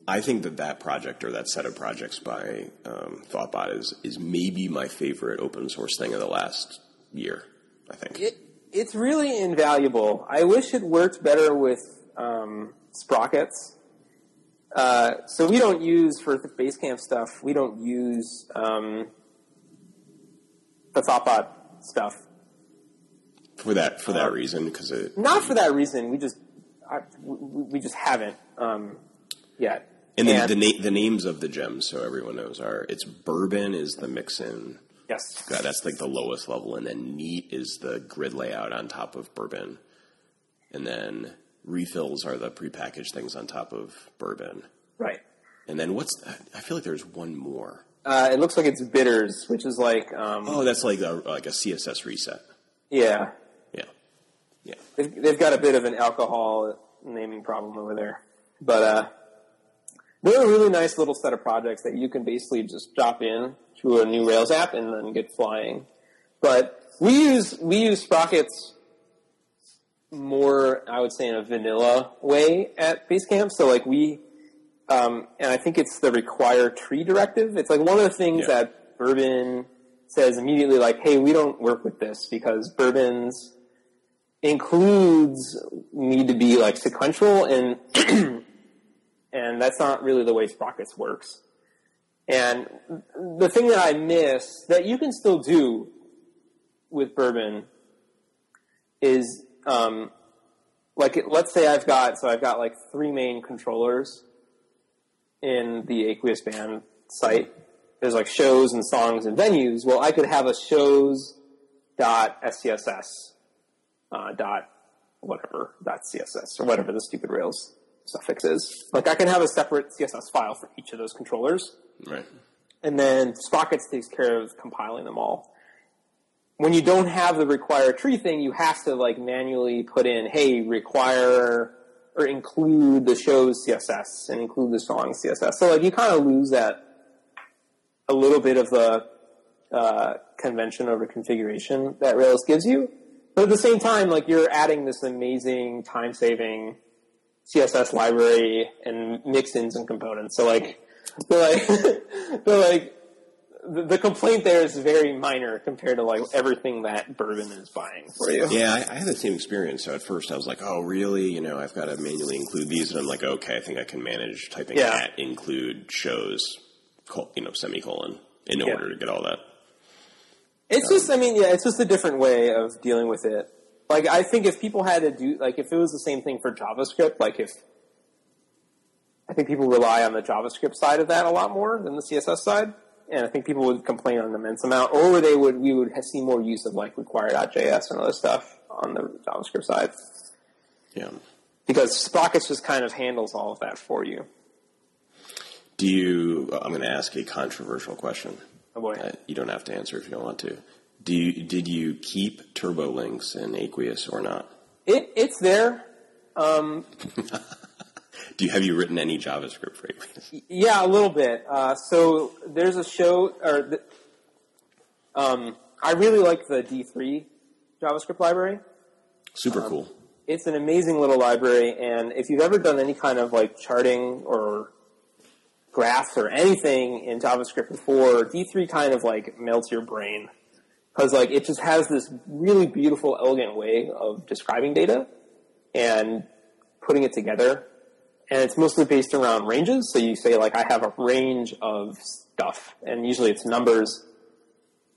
Speaker 1: I think that that project or that set of projects by um, Thoughtbot is is maybe my favorite open source thing of the last year. I think.
Speaker 2: it, it's really invaluable. I wish it worked better with um, sprockets. Uh, so we don't use for the Basecamp stuff. We don't use um, the Thoughtbot stuff.
Speaker 1: for that for
Speaker 2: Uh,
Speaker 1: that reason because it
Speaker 2: Not for that reason. We just I, we, we just haven't um, yet.
Speaker 1: And then the na- the names of the gems so everyone knows are it's bourbon is the mix in
Speaker 2: yes,
Speaker 1: God, that's like the lowest level, and then neat is the grid layout on top of bourbon, and then refills are the prepackaged things on top of bourbon,
Speaker 2: right.
Speaker 1: and then what's I feel like there's one more.
Speaker 2: Uh, it looks like it's bitters, which is like um,
Speaker 1: Oh, that's like a like a CSS reset.
Speaker 2: yeah.
Speaker 1: Yeah, yeah.
Speaker 2: They've, they've got a bit of an alcohol naming problem over there, but uh, they're a really nice little set of projects that you can basically just drop in to a new Rails app and then get flying. But we use we use sprockets more, I would say, in a vanilla way at Basecamp. So like we, um, and I think it's the require tree directive. It's like one of the things
Speaker 1: Yeah.
Speaker 2: that Bourbon says immediately, like, hey, we don't work with this because Bourbon's includes need to be like sequential and [CLEARS THROAT] and that's not really the way sprockets works. And the thing that I miss that you can still do with bourbon is um, like it, let's say I've got so I've got like three main controllers in the Aqueous Band site. There's like shows and songs and venues. Well, I could have a shows dot SCSS uh, dot whatever dot CSS or whatever the stupid Rails suffix is. Like I can have a separate CSS file for each of those controllers
Speaker 1: Right.
Speaker 2: and then Sprockets takes care of compiling them all. When you don't have the require tree thing, you have to like manually put in, hey, require or include the shows CSS and include the song CSS. So like you kind of lose that a little bit of the uh, convention over configuration that Rails gives you. But at the same time, like you're adding this amazing time saving CSS library and mix-ins and components. So like, they're like, [LAUGHS] like, the, the complaint there is very minor compared to like everything that Bourbon is buying for you.
Speaker 1: Yeah, I, I had the same experience. So at first I was like, oh, really? You know, I've got to manually include these. And I'm like, okay, I think I can manage typing
Speaker 2: Yeah.
Speaker 1: at include shows, you know, semicolon in
Speaker 2: Yeah.
Speaker 1: order to get all that.
Speaker 2: It's just, I mean, yeah, it's just a different way of dealing with it. Like, I think if people had to do, like, if it was the same thing for JavaScript, like if, I think people rely on the JavaScript side of that a lot more than the CSS side. And I think people would complain an immense amount, or they would, we would see more use of like require.js and other stuff on the JavaScript side.
Speaker 1: Yeah.
Speaker 2: Because Sprockets just kind of handles all of that for you.
Speaker 1: Do you? I'm going to ask a controversial question.
Speaker 2: Oh boy.
Speaker 1: Uh, you don't have to answer if you don't want to. Do you, did you keep Turbolinks in Aqueous or not?
Speaker 2: It, it's there. Um, [LAUGHS]
Speaker 1: Do you have you written any JavaScript for Aqueous?
Speaker 2: Yeah, a little bit. Uh, so there's a show, or the, um, I really like the D3 JavaScript library.
Speaker 1: Super
Speaker 2: Um,
Speaker 1: cool.
Speaker 2: It's an amazing little library, and if you've ever done any kind of like charting or graphs or anything in JavaScript before, D3 kind of like melts your brain because like it just has this really beautiful, elegant way of describing data and putting it together. And it's mostly based around ranges. So you say like I have a range of stuff, and usually it's numbers,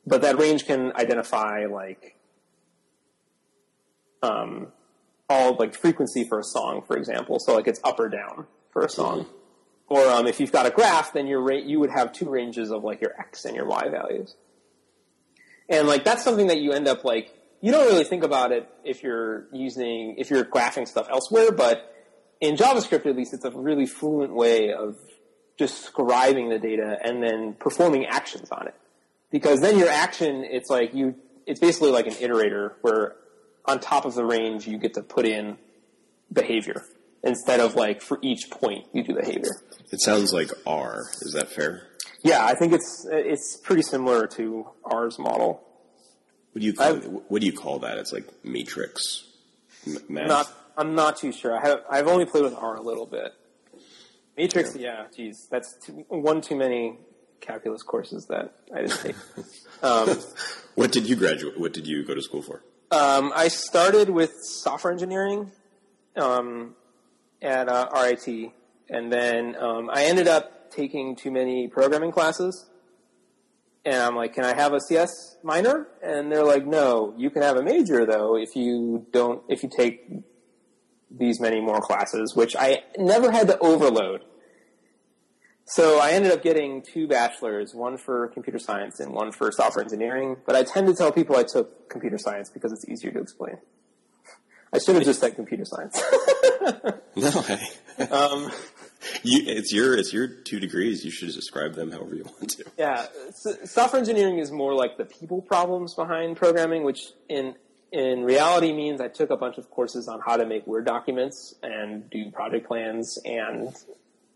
Speaker 2: but that range can identify like um, all like frequency for a song, for example. So like it's up or down for a song. Or um, if you've got a graph, then your rate you would have two ranges of like your x and your y values. And like that's something that you end up like you don't really think about it if you're using if you're graphing stuff elsewhere, but in JavaScript at least it's a really fluent way of describing the data and then performing actions on it. Because then your action it's like you it's basically like an iterator where on top of the range you get to put in behavior instead of like for each point you do behavior.
Speaker 1: It sounds like R. Is that fair?
Speaker 2: Yeah, I think it's it's pretty similar to ours model.
Speaker 1: What do you call, what do you call that? It's like matrix math.
Speaker 2: Not I'm not too sure. I have I've only played with R a little bit. Matrix, yeah, geez, that's too, one too many calculus courses that I didn't take. [LAUGHS] um,
Speaker 1: what did you graduate? What did you go to school for?
Speaker 2: um, I started with software engineering um, at uh, RIT, and then um, I ended up taking too many programming classes. And I'm like, can I have a CS minor? And they're like, no, you can have a major though if you don't, if you take these many more classes, which I never had to overload. So I ended up getting two bachelors, one for computer science and one for software engineering. But I tend to tell people I took computer science because it's easier to explain. [LAUGHS] I should have just said computer science. [LAUGHS]
Speaker 1: No, hey.
Speaker 2: um, [LAUGHS]
Speaker 1: you, it's your it's your two degrees. You should describe them however you want to.
Speaker 2: yeah, s- software engineering is more like the people problems behind programming, which in in reality means I took a bunch of courses on how to make Word documents and do project plans and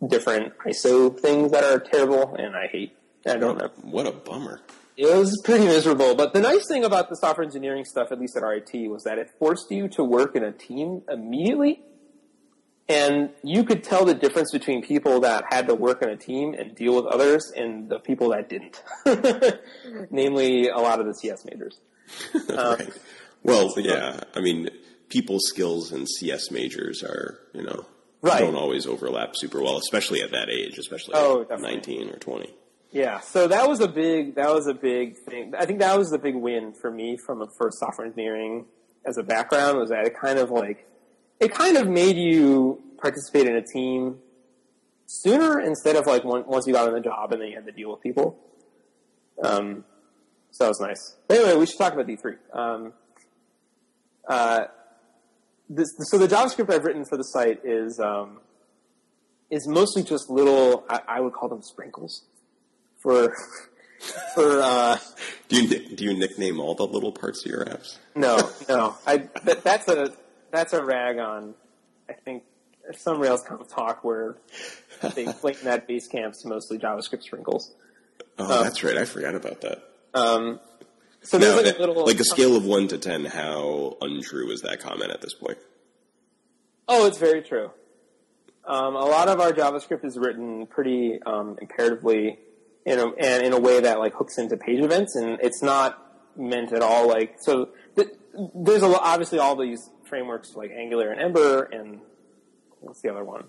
Speaker 2: different ISO things that are terrible and I hate. I don't know.
Speaker 1: What a bummer.
Speaker 2: It was pretty miserable, but the nice thing about the software engineering stuff, at least at RIT, was that it forced you to work in a team immediately. And you could tell the difference between people that had to work in a team and deal with others and the people that didn't. [LAUGHS] Namely, a lot of the CS majors. [LAUGHS]
Speaker 1: Um, right. Well, yeah. I mean, people skills and CS majors are, you know, right. don't always overlap super well, especially at that age, especially oh, 19 or 20.
Speaker 2: Yeah, so that was a big that was a big thing. I think that was the big win for me from a first software engineering as a background was that it kind of like it kind of made you participate in a team sooner instead of like once you got on the job and then you had to deal with people. Um, so that was nice. But anyway, we should talk about D three. Um, uh, this, so the JavaScript I've written for the site is um, is mostly just little. I, I would call them sprinkles for [LAUGHS] for. Uh,
Speaker 1: do you do you nickname all the little parts of your apps?
Speaker 2: No, no. I that, that's a that's a rag on. I think some Rails kind of talk where they [LAUGHS] claim that Basecamp's mostly JavaScript sprinkles.
Speaker 1: Oh, um, that's right. I forgot about that.
Speaker 2: Um, so there's now, like a little
Speaker 1: like a scale of one to ten. How untrue is that comment at this point?
Speaker 2: Oh, it's very true. Um, a lot of our JavaScript is written pretty um, imperatively in a, and in a way that like hooks into page events, and it's not meant at all like so. Th- there's a, obviously all these frameworks like Angular and Ember, and what's the other one?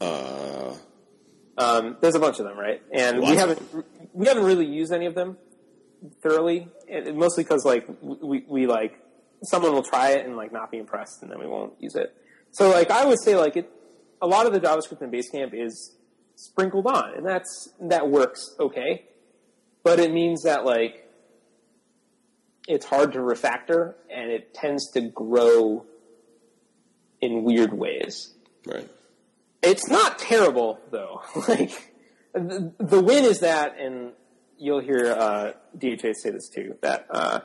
Speaker 1: Uh,
Speaker 2: um, there's a bunch of them, right? And we haven't we haven't really used any of them thoroughly, mostly because like we we like someone will try it and like not be impressed, and then we won't use it. So like I would say like it, a lot of the JavaScript in Basecamp is sprinkled on, and that's that works okay. But it means that like it's hard to refactor, and it tends to grow in weird ways.
Speaker 1: Right.
Speaker 2: It's not terrible though. [LAUGHS] like the, the win is that, and you'll hear uh, DHH say this too. That uh,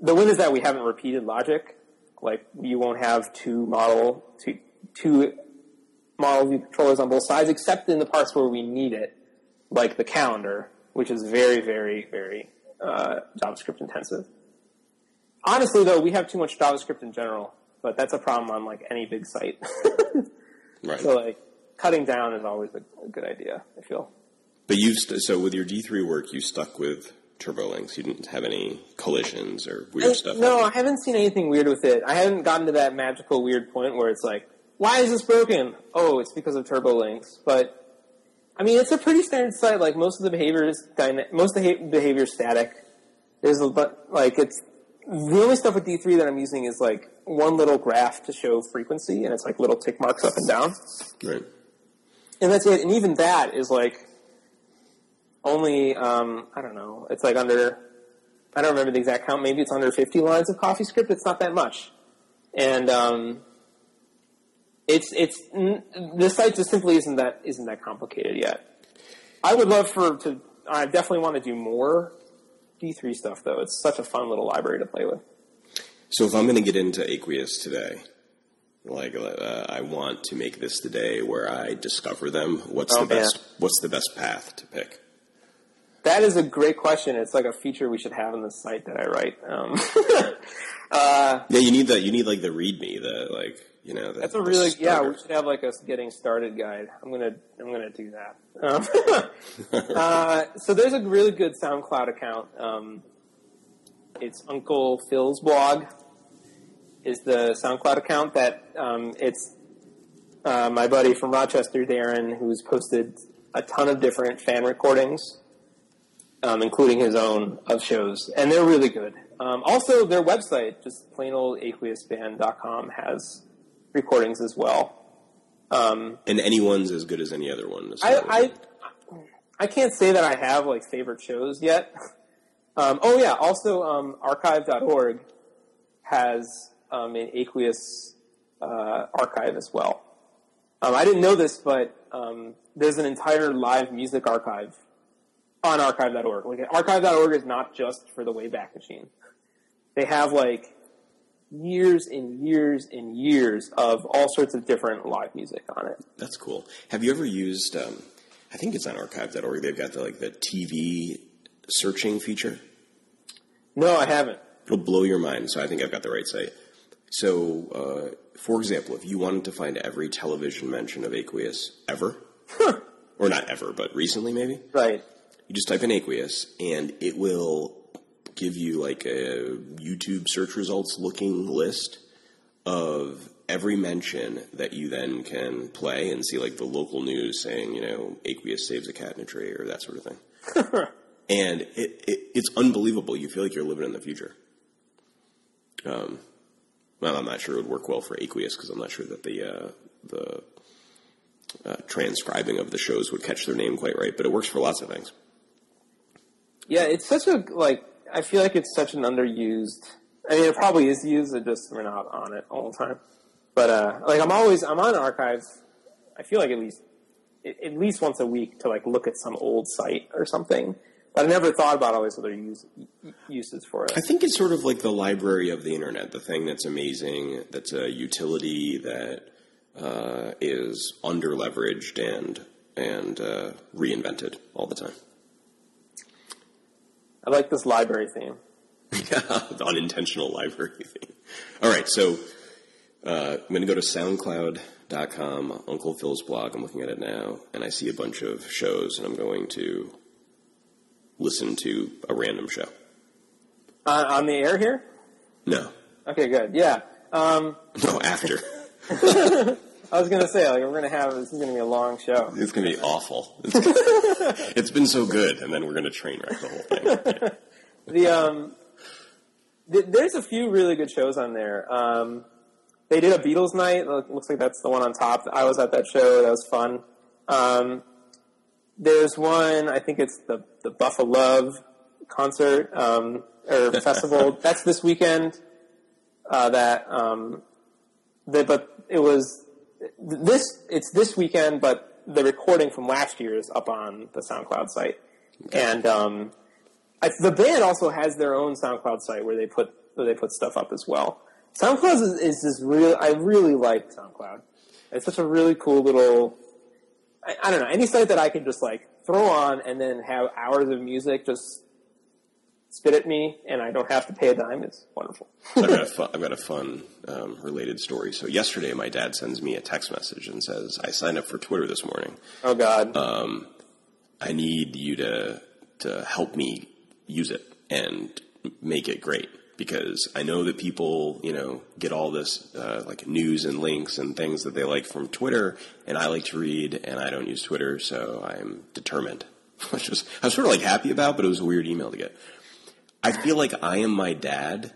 Speaker 2: the win is that we haven't repeated logic. Like you won't have two model two two model view controllers on both sides, except in the parts where we need it, like the calendar, which is very, very, very uh, JavaScript intensive. Honestly, though, we have too much JavaScript in general, but that's a problem on like any big site. [LAUGHS]
Speaker 1: right.
Speaker 2: So like cutting down is always a, a good idea. I feel.
Speaker 1: But you st- so with your D three work, you stuck with TurboLinks. You didn't have any collisions or weird
Speaker 2: I,
Speaker 1: stuff.
Speaker 2: No, I haven't seen anything weird with it. I haven't gotten to that magical weird point where it's like, why is this broken? Oh, it's because of TurboLinks. But I mean, it's a pretty standard site. Like most of the behavior is dyna- most of the behavior is static. There's a but like it's the only stuff with D3 that I'm using is like one little graph to show frequency, and it's like little tick marks up and down.
Speaker 1: Right.
Speaker 2: And that's it. And even that is like only um, I don't know. It's like under I don't remember the exact count. Maybe it's under 50 lines of CoffeeScript. It's not that much. And um, it's it's the site just simply isn't that isn't that complicated yet. I would love for to. I definitely want to do more D3 stuff though. It's such a fun little library to play with.
Speaker 1: So if I'm going to get into Aqueous today, like uh, I want to make this the day where I discover them, what's oh, the best? Man. What's the best path to pick?
Speaker 2: That is a great question. It's like a feature we should have in the site that I write. Um, [LAUGHS] uh,
Speaker 1: yeah, you need that. You need like the README, the like you know,
Speaker 2: the, that's a really yeah. We should have like a getting started guide. I'm gonna I'm gonna do that. Um, [LAUGHS] [LAUGHS] uh, so there's a really good SoundCloud account. Um, it's Uncle Phil's blog. Is the SoundCloud account that um, it's uh, my buddy from Rochester, Darren, who's posted a ton of different fan recordings, um, including his own of shows, and they're really good. Um, also, their website, just plain old aqueousband.com, has recordings as well. Um,
Speaker 1: and anyone's as good as any other one.
Speaker 2: I, I, I can't say that I have like favorite shows yet. [LAUGHS] Um, oh yeah, also um, archive.org has um, an aqueous uh, archive as well. Um, I didn't know this, but um, there's an entire live music archive on archive.org. Like archive.org is not just for the Wayback Machine. They have like years and years and years of all sorts of different live music on it.
Speaker 1: That's cool. Have you ever used? Um, I think it's on archive.org. They've got the like the TV searching feature?
Speaker 2: No, I haven't.
Speaker 1: It'll blow your mind. So I think I've got the right site. So, uh, for example, if you wanted to find every television mention of aqueous ever, or not ever, but recently maybe,
Speaker 2: Right.
Speaker 1: you just type in aqueous and it will give you like a YouTube search results looking list of every mention that you then can play and see like the local news saying, you know, aqueous saves a cat in a tree or that sort of thing. [LAUGHS] and it, it, it's unbelievable. You feel like you're living in the future. Um, well, I'm not sure it would work well for aqueous because I'm not sure that the uh, the uh, transcribing of the shows would catch their name quite right, but it works for lots of things.
Speaker 2: Yeah, it's such a like. I feel like it's such an underused. I mean, it probably is used. It just we're not on it all the time. But uh, like, I'm always I'm on archives. I feel like at least at least once a week to like look at some old site or something. But I never thought about all these other use, uses for it.
Speaker 1: I think it's sort of like the library of the internet, the thing that's amazing, that's a utility that uh, is under leveraged and and uh, reinvented all the time.
Speaker 2: I like this library theme. [LAUGHS]
Speaker 1: the unintentional library theme. All right, so uh, I'm going to go to SoundCloud.com, Uncle Phil's blog. I'm looking at it now, and I see a bunch of shows, and I'm going to listen to a random show.
Speaker 2: Uh, on the air here.
Speaker 1: No,
Speaker 2: Okay, good. Yeah. Um, [LAUGHS]
Speaker 1: no, after. [LAUGHS]
Speaker 2: I was gonna say like we're gonna have this is gonna be a long show.
Speaker 1: It's going to be awful. It's, [LAUGHS] it's been so good, and then we're going to train wreck the whole thing. Yeah. [LAUGHS]
Speaker 2: The um, th- there's a few really good shows on there. Um, they did a Beatles night. Looks like that's the one on top. I was at that show. That was fun. Um, there's one. I think it's the the Buffalo Love concert um, or [LAUGHS] festival. That's this weekend. Uh, that um, the, but it was this. It's this weekend, but the recording from last year is up on the SoundCloud site, and um, I, the band also has their own SoundCloud site where they put where they put stuff up as well. SoundCloud is, is this real. I really like SoundCloud. It's such a really cool little. I, I don't know any site that I can just like throw on and then have hours of music just spit at me and I don't have to pay a dime is wonderful.
Speaker 1: I've got a fun, I've got a fun um, related story. So yesterday, my dad sends me a text message and says, "I signed up for Twitter this morning.
Speaker 2: Oh God.
Speaker 1: I need you to to help me use it and make it great." Because I know that people, you know, get all this uh, like news and links and things that they like from Twitter, and I like to read, and I don't use Twitter, so I'm determined. [LAUGHS] Which was I was sort of like happy about, but it was a weird email to get. I feel like I am my dad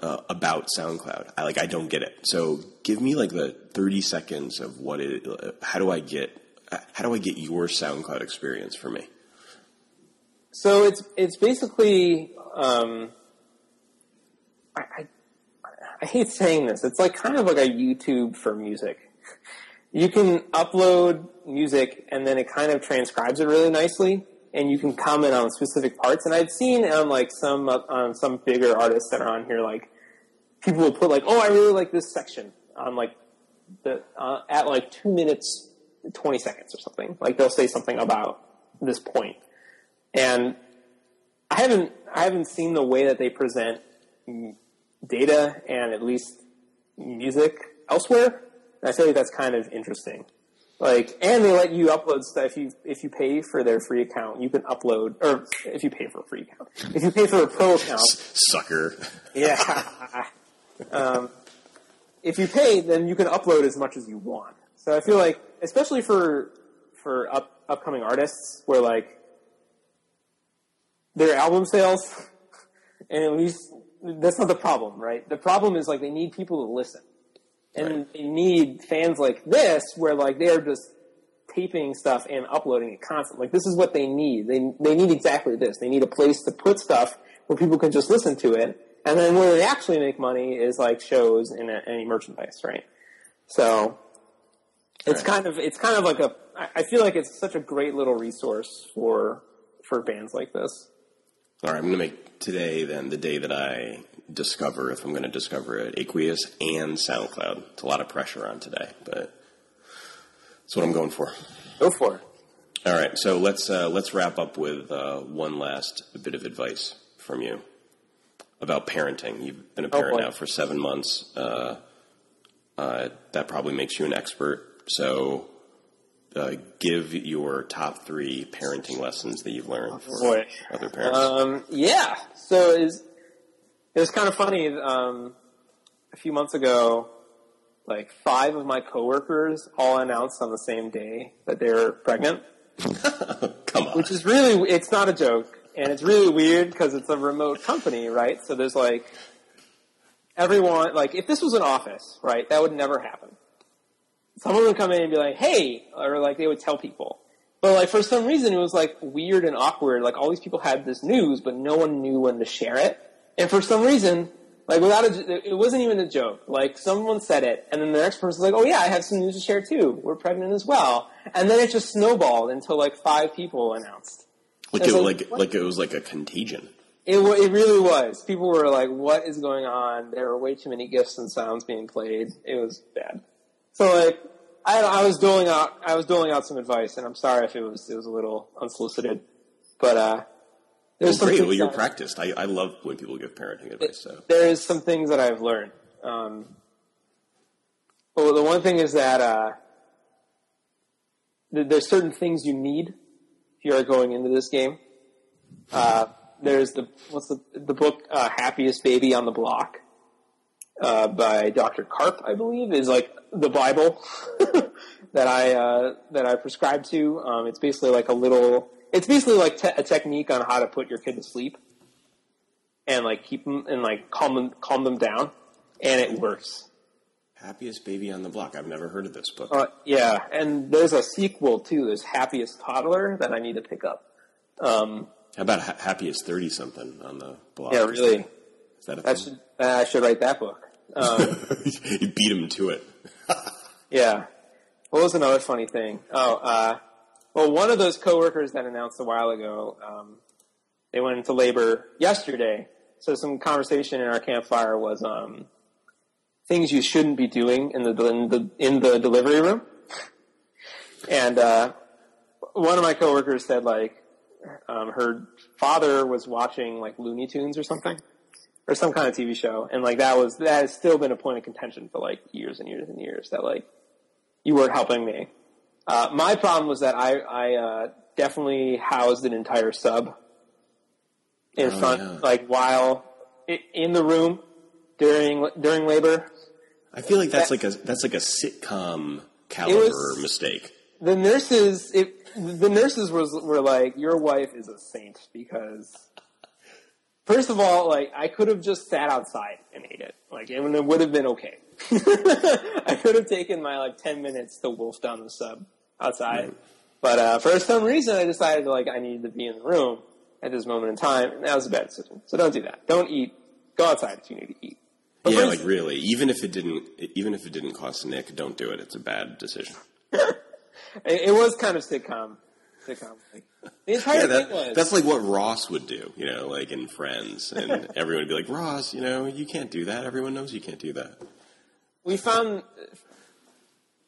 Speaker 1: uh, about SoundCloud. I like I don't get it. So give me like the thirty seconds of what it. Uh, how do I get? uh, How do I get your SoundCloud experience for me?
Speaker 2: So it's it's basically um, I, I I hate saying this. It's like kind of like a YouTube for music. You can upload music and then it kind of transcribes it really nicely, and you can comment on specific parts. And I've seen on like some on some bigger artists that are on here, like people will put like, "Oh, I really like this section," on like the uh, at like two minutes twenty seconds or something. Like they'll say something about this point, and I haven't I haven't seen the way that they present data and at least music elsewhere. And I feel like that's kind of interesting. Like, and they let you upload stuff. If you if you pay for their free account, you can upload. Or if you pay for a free account, if you pay for a pro account,
Speaker 1: Sucker.
Speaker 2: yeah. [LAUGHS] um, if you pay, then you can upload as much as you want. So I feel like, especially for for up, upcoming artists, where like their album sales, and at least that's not the problem, right? The problem is like they need people to listen, and
Speaker 1: Right.
Speaker 2: they need fans like this, where like they're just taping stuff and uploading it constantly. Like this is what they need. They they need exactly this. They need a place to put stuff where people can just listen to it, and then where they actually make money is like shows and uh, any merchandise, right? So it's
Speaker 1: Right.
Speaker 2: kind of it's kind of like a I feel like it's such a great little resource for for bands like this.
Speaker 1: All right, I'm going to make today then the day that I discover if I'm going to discover it, Aqueous and SoundCloud. It's a lot of pressure on today, but that's what I'm going for.
Speaker 2: Go for it.
Speaker 1: All right, so let's uh, let's wrap up with uh, one last bit of advice from you about parenting. You've been a parent
Speaker 2: boy.
Speaker 1: now for seven months. Uh, uh, that probably makes you an expert. So, uh, give your top three parenting lessons that you've learned for
Speaker 2: Boy.
Speaker 1: other parents.
Speaker 2: Um, yeah. So was, it was kind of funny. Um, a few months ago, like five of my coworkers all announced on the same day that they were pregnant, [LAUGHS]
Speaker 1: Come on,
Speaker 2: which is really, it's not a joke. And it's really weird because it's a remote company, right? So there's like, everyone, like if this was an office, right, that would never happen. Someone would come in and be like, hey, or like they would tell people. But like for some reason it was like weird and awkward. Like all these people had this news, but no one knew when to share it. And for some reason, like without a, it wasn't even a joke. Like someone said it, and then the next person's like, "Oh yeah, I have some news to share too. We're pregnant as well." And then it just snowballed until like five people announced.
Speaker 1: like it,
Speaker 2: like,
Speaker 1: like like it was like a contagion.
Speaker 2: It it really was. People were like, "What is going on?" There were way too many gifts and sounds being played. It was bad. So like, I I was doling out I was doling out some advice, and I'm sorry if it was it was a little unsolicited, but uh, there's some
Speaker 1: Great, well you're
Speaker 2: that-
Speaker 1: practiced. I, I love when people give parenting advice. So
Speaker 2: there is some things that I've learned. Um, well, the one thing is that uh, th- there's certain things you need if you are going into this game. Uh, there's the what's the the book uh, Happiest Baby on the Block uh, by Dr. Karp, I believe, is like the Bible [LAUGHS] that I uh, that I prescribe to. Um, it's basically like a little. It's basically like te- a technique on how to put your kid to sleep and like keep them and like calm them calm them down, and it works.
Speaker 1: happiest baby on the block. I've never heard of this book.
Speaker 2: Uh, yeah, and there's a sequel too. There's Happiest Toddler that I need to pick up. Um,
Speaker 1: How about ha- happiest thirty something on the block?
Speaker 2: yeah, really.
Speaker 1: Is that a
Speaker 2: That
Speaker 1: thing?
Speaker 2: should I should write that book. Um, [LAUGHS]
Speaker 1: you beat him to it. [LAUGHS]
Speaker 2: yeah. What was another funny thing? Oh, uh, well, one of those coworkers that announced a while ago, um, they went into labor yesterday. So some conversation in our campfire was um, things you shouldn't be doing in the in the, in the delivery room. And uh, one of my coworkers said like um, her father was watching like Looney Tunes or something, or some kind of TV show, and like that was that has still been a point of contention for like years and years and years. That like you weren't helping me. Uh, my problem was that I I uh, definitely housed an entire sub in
Speaker 1: Oh,
Speaker 2: front,
Speaker 1: yeah.
Speaker 2: like while in the room during during labor.
Speaker 1: I feel like that's like a that's like a sitcom caliber
Speaker 2: was-
Speaker 1: mistake.
Speaker 2: the nurses it, the nurses was were like your wife is a saint because first of all like i could have just sat outside and ate it like it would- it would have been okay [LAUGHS] i could have taken my like 10 minutes to wolf down the sub outside but uh, for some reason i decided like i needed to be in the room at this moment in time and that was a bad decision so don't do that don't eat go outside if you need to eat But
Speaker 1: Yeah, like really. Even if it didn't, even if it didn't cost Nick, don't do it. It's a bad decision. [LAUGHS]
Speaker 2: it, it was kind of sitcom sitcom like, the entire
Speaker 1: Yeah,
Speaker 2: thing
Speaker 1: that,
Speaker 2: was
Speaker 1: that's like what Ross would do. You know, like in Friends, and [LAUGHS] everyone would be like, "Ross, you know, you can't do that. Everyone knows you can't do that."
Speaker 2: we found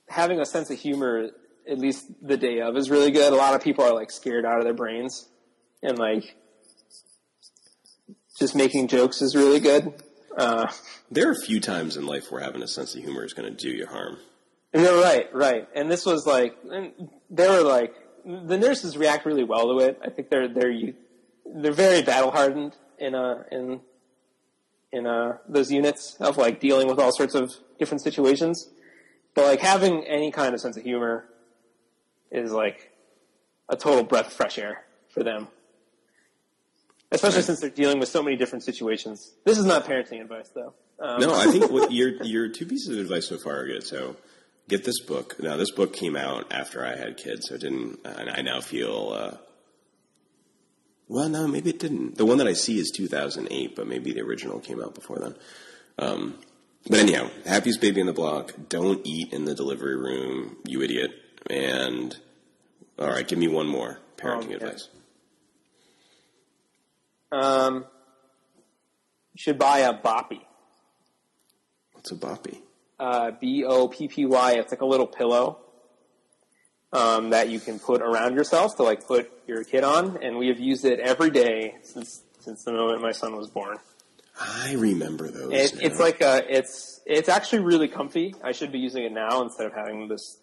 Speaker 2: having a sense of humor, at least the day of, is really good. A lot of people are like scared out of their brains, and like just making jokes is really good. Uh,
Speaker 1: There are a few times in life where having a sense of humor is going to do you harm.
Speaker 2: and they're right, right. And this was like, and they were like, the nurses react really well to it. I think they're they're they're very battle hardened in uh in in uh those units of like dealing with all sorts of different situations. But like having any kind of sense of humor is like a total breath of fresh air for them. Especially
Speaker 1: Right.
Speaker 2: since they're dealing with so many different situations. This is not parenting advice though. Um,
Speaker 1: No, I think [LAUGHS] what your your two pieces of advice so far are good. So get this book. Now, this book came out after I had kids, so it didn't. And I now feel. Uh, well, no, maybe it didn't. The one that I see is 2008, but maybe the original came out before then. Um, but anyhow, Happiest Baby in the Block. Don't eat in the delivery room, you idiot. And all right, give me one more parenting advice.
Speaker 2: Um, you should buy a boppy.
Speaker 1: What's a boppy?
Speaker 2: Uh, B O P P Y. It's like a little pillow. um, that you can put around yourself to like put your kid on, and we have used it every day since since the moment my son was born.
Speaker 1: I remember those.
Speaker 2: It, it's like a, it's it's actually really comfy. I should be using it now instead of having this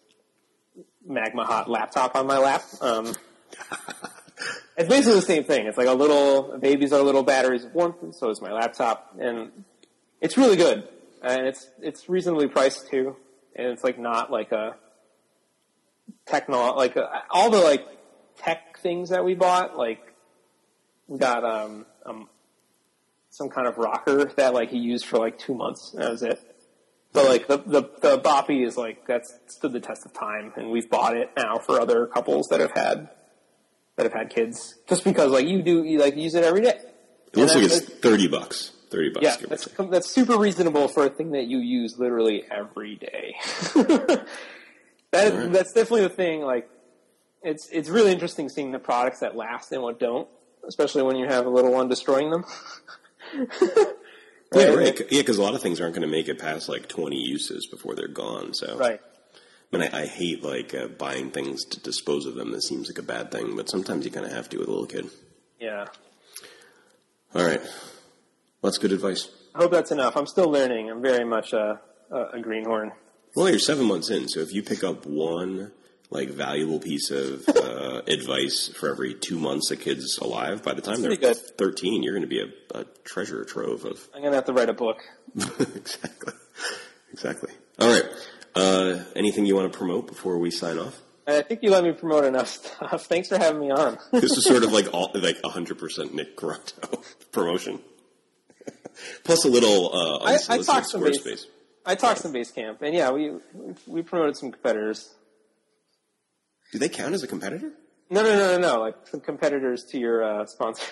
Speaker 2: magma hot laptop on my lap. Um, [LAUGHS] it's basically the same thing. It's like a little babies are little batteries of warmth, and so is my laptop, and it's really good. And it's it's reasonably priced too, and it's like not like a techno like a, all the like tech things that we bought like we got um, um some kind of rocker that like he used for like two months. That was it. But like the the the boppy is like that's stood the test of time, and we've bought it now for other couples that have had that have had kids, just because like you do you like use it every day.
Speaker 1: it looks like it's thirty bucks. Thirty bucks.
Speaker 2: Yeah, that's that's super reasonable for a thing that you use literally every day. [LAUGHS] that
Speaker 1: Alright.
Speaker 2: that's definitely the thing. Like, it's it's really interesting seeing the products that last and what don't, especially when you have a little one destroying them. [LAUGHS]
Speaker 1: Yeah, right. Yeah, because a lot of things aren't going to make it past like twenty uses before they're gone. So,
Speaker 2: Right.
Speaker 1: I mean, I, I hate like uh, buying things to dispose of them. That seems like a bad thing, but sometimes you kind of have to with a little kid.
Speaker 2: Yeah.
Speaker 1: All right, well, that's good advice.
Speaker 2: I hope that's enough. I'm still learning. I'm very much a a, a greenhorn.
Speaker 1: Well, you're seven months in, so if you pick up one like valuable piece of [LAUGHS] uh, advice for every two months a kid's alive, by the time they're thirteen, you're going to be a, a treasure trove of
Speaker 2: I'm gonna have to write a book. [LAUGHS]
Speaker 1: exactly, exactly. All right. Uh, anything you want to promote before we sign off?
Speaker 2: I think you let me promote enough stuff. [LAUGHS] Thanks for having me on.
Speaker 1: This is sort of like all, like 100% Nick Quaranto promotion. Plus a little uh,
Speaker 2: I, I talked some base.
Speaker 1: Squarespace.
Speaker 2: I talked some Basecamp, and yeah, we we promoted some competitors.
Speaker 1: Do they count as a competitor?
Speaker 2: No, no, no, no, no. Like competitors to your uh, sponsors.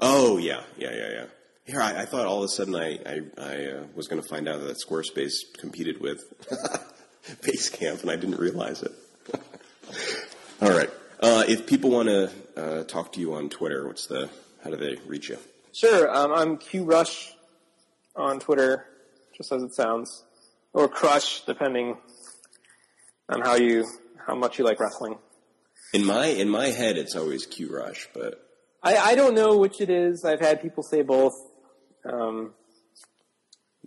Speaker 1: Oh yeah, yeah, yeah, yeah. Here, I, I thought all of a sudden I I, I uh, was going to find out that Squarespace competed with [LAUGHS] Basecamp, and I didn't realize it. [LAUGHS] all right. Uh, if people want to uh, talk to you on Twitter, what's the how do they reach you?
Speaker 2: Sure, um, I'm Q Rush on Twitter, just as it sounds, or Crush, depending on how you how much you like wrestling.
Speaker 1: In my in my head, it's always Q Rush, but
Speaker 2: I, I don't know which it is. I've had people say both. Um,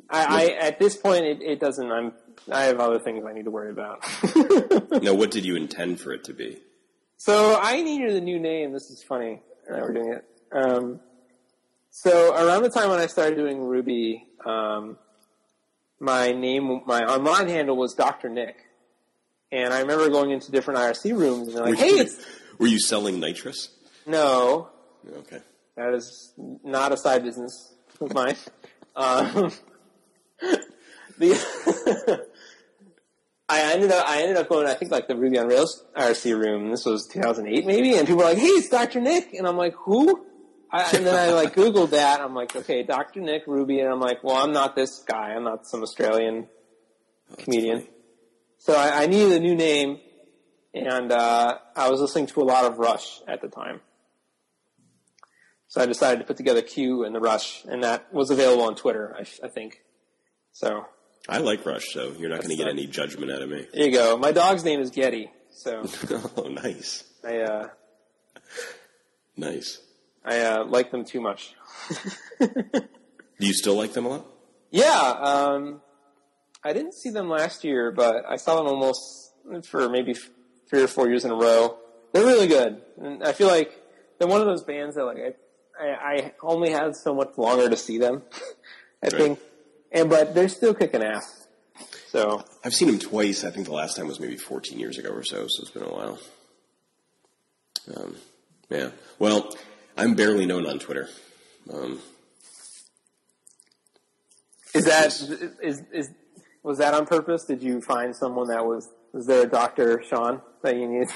Speaker 2: I, I at this point it, it doesn't. I'm I have other things I need to worry about. [LAUGHS]
Speaker 1: now, what did you intend for it to be?
Speaker 2: So I needed a new name. This is funny. We're doing it. Um, so around the time when I started doing Ruby, um, my name, my online handle was Dr. Nick. And I remember going into different IRC rooms and they're like,
Speaker 1: Were
Speaker 2: hey,
Speaker 1: you- Were you selling nitrous?
Speaker 2: no,
Speaker 1: Okay.
Speaker 2: that is not a side business of mine. [LAUGHS] Um, [LAUGHS] the, [LAUGHS] I ended up, I ended up going, I think like the Ruby on Rails IRC room. This was 2008 maybe, and people were like, "Hey, it's Dr. Nick," and I'm like, "Who?" I, and then I like Googled that. I'm like, "Okay, Dr. Nick Ruby," and I'm like, "Well, I'm not this guy. I'm not some Australian comedian."
Speaker 1: funny.
Speaker 2: So I, I needed a new name, and uh, I was listening to a lot of Rush at the time. So I decided to put together Q and the Rush, and that was available on Twitter, I, I think. So
Speaker 1: I like Rush, so you're not going to get any judgment out of me.
Speaker 2: there you go. My dog's name is Geddy, so [LAUGHS]
Speaker 1: oh, nice,
Speaker 2: I uh,
Speaker 1: nice.
Speaker 2: I uh, like them too much. [LAUGHS]
Speaker 1: Do you still like them a lot?
Speaker 2: yeah, um, I didn't see them last year, but I saw them almost for maybe three or four years in a row. They're really good, and I feel like they're one of those bands that like I, I, I only had so much longer to see them. [LAUGHS] I
Speaker 1: Right.
Speaker 2: think, and but they're still kicking ass. So
Speaker 1: I've seen them twice. I think the last time was maybe 14 years ago or so, so it's been a while. Um, yeah. Well, I'm barely known on Twitter. Um,
Speaker 2: is that is is was that on purpose? Did you find someone that was was there a Doctor Sean that you needed?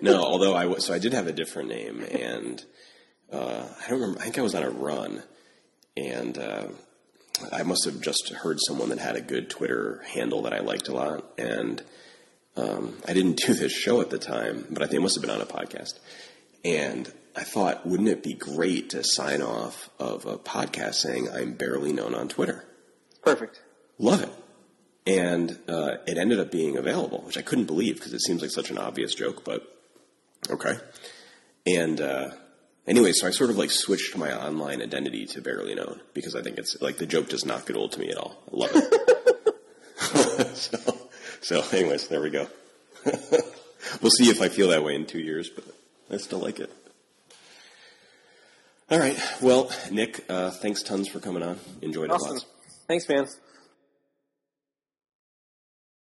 Speaker 1: no, although I was, so I did have a different name, and uh, I don't remember. I think I was on a run, and uh, I must have just heard someone that had a good Twitter handle that I liked a lot, and um, I didn't do this show at the time, but I think it must have been on a podcast, and I thought, wouldn't it be great to sign off of a podcast saying I'm barely known on Twitter?
Speaker 2: Perfect.
Speaker 1: Love it. And uh, it ended up being available, which I couldn't believe because it seems like such an obvious joke, but okay. And uh, anyway, so I sort of like switched my online identity to Barely Known because I think it's like the joke does not get old to me at all. I love it. [LAUGHS] so, so, anyways, there we go. [LAUGHS] we'll see if I feel that way in two years, but I still like it. All right. Well, Nick, uh, thanks tons for coming on. Enjoyed it
Speaker 2: Awesome.
Speaker 1: lots.
Speaker 2: Thanks, man.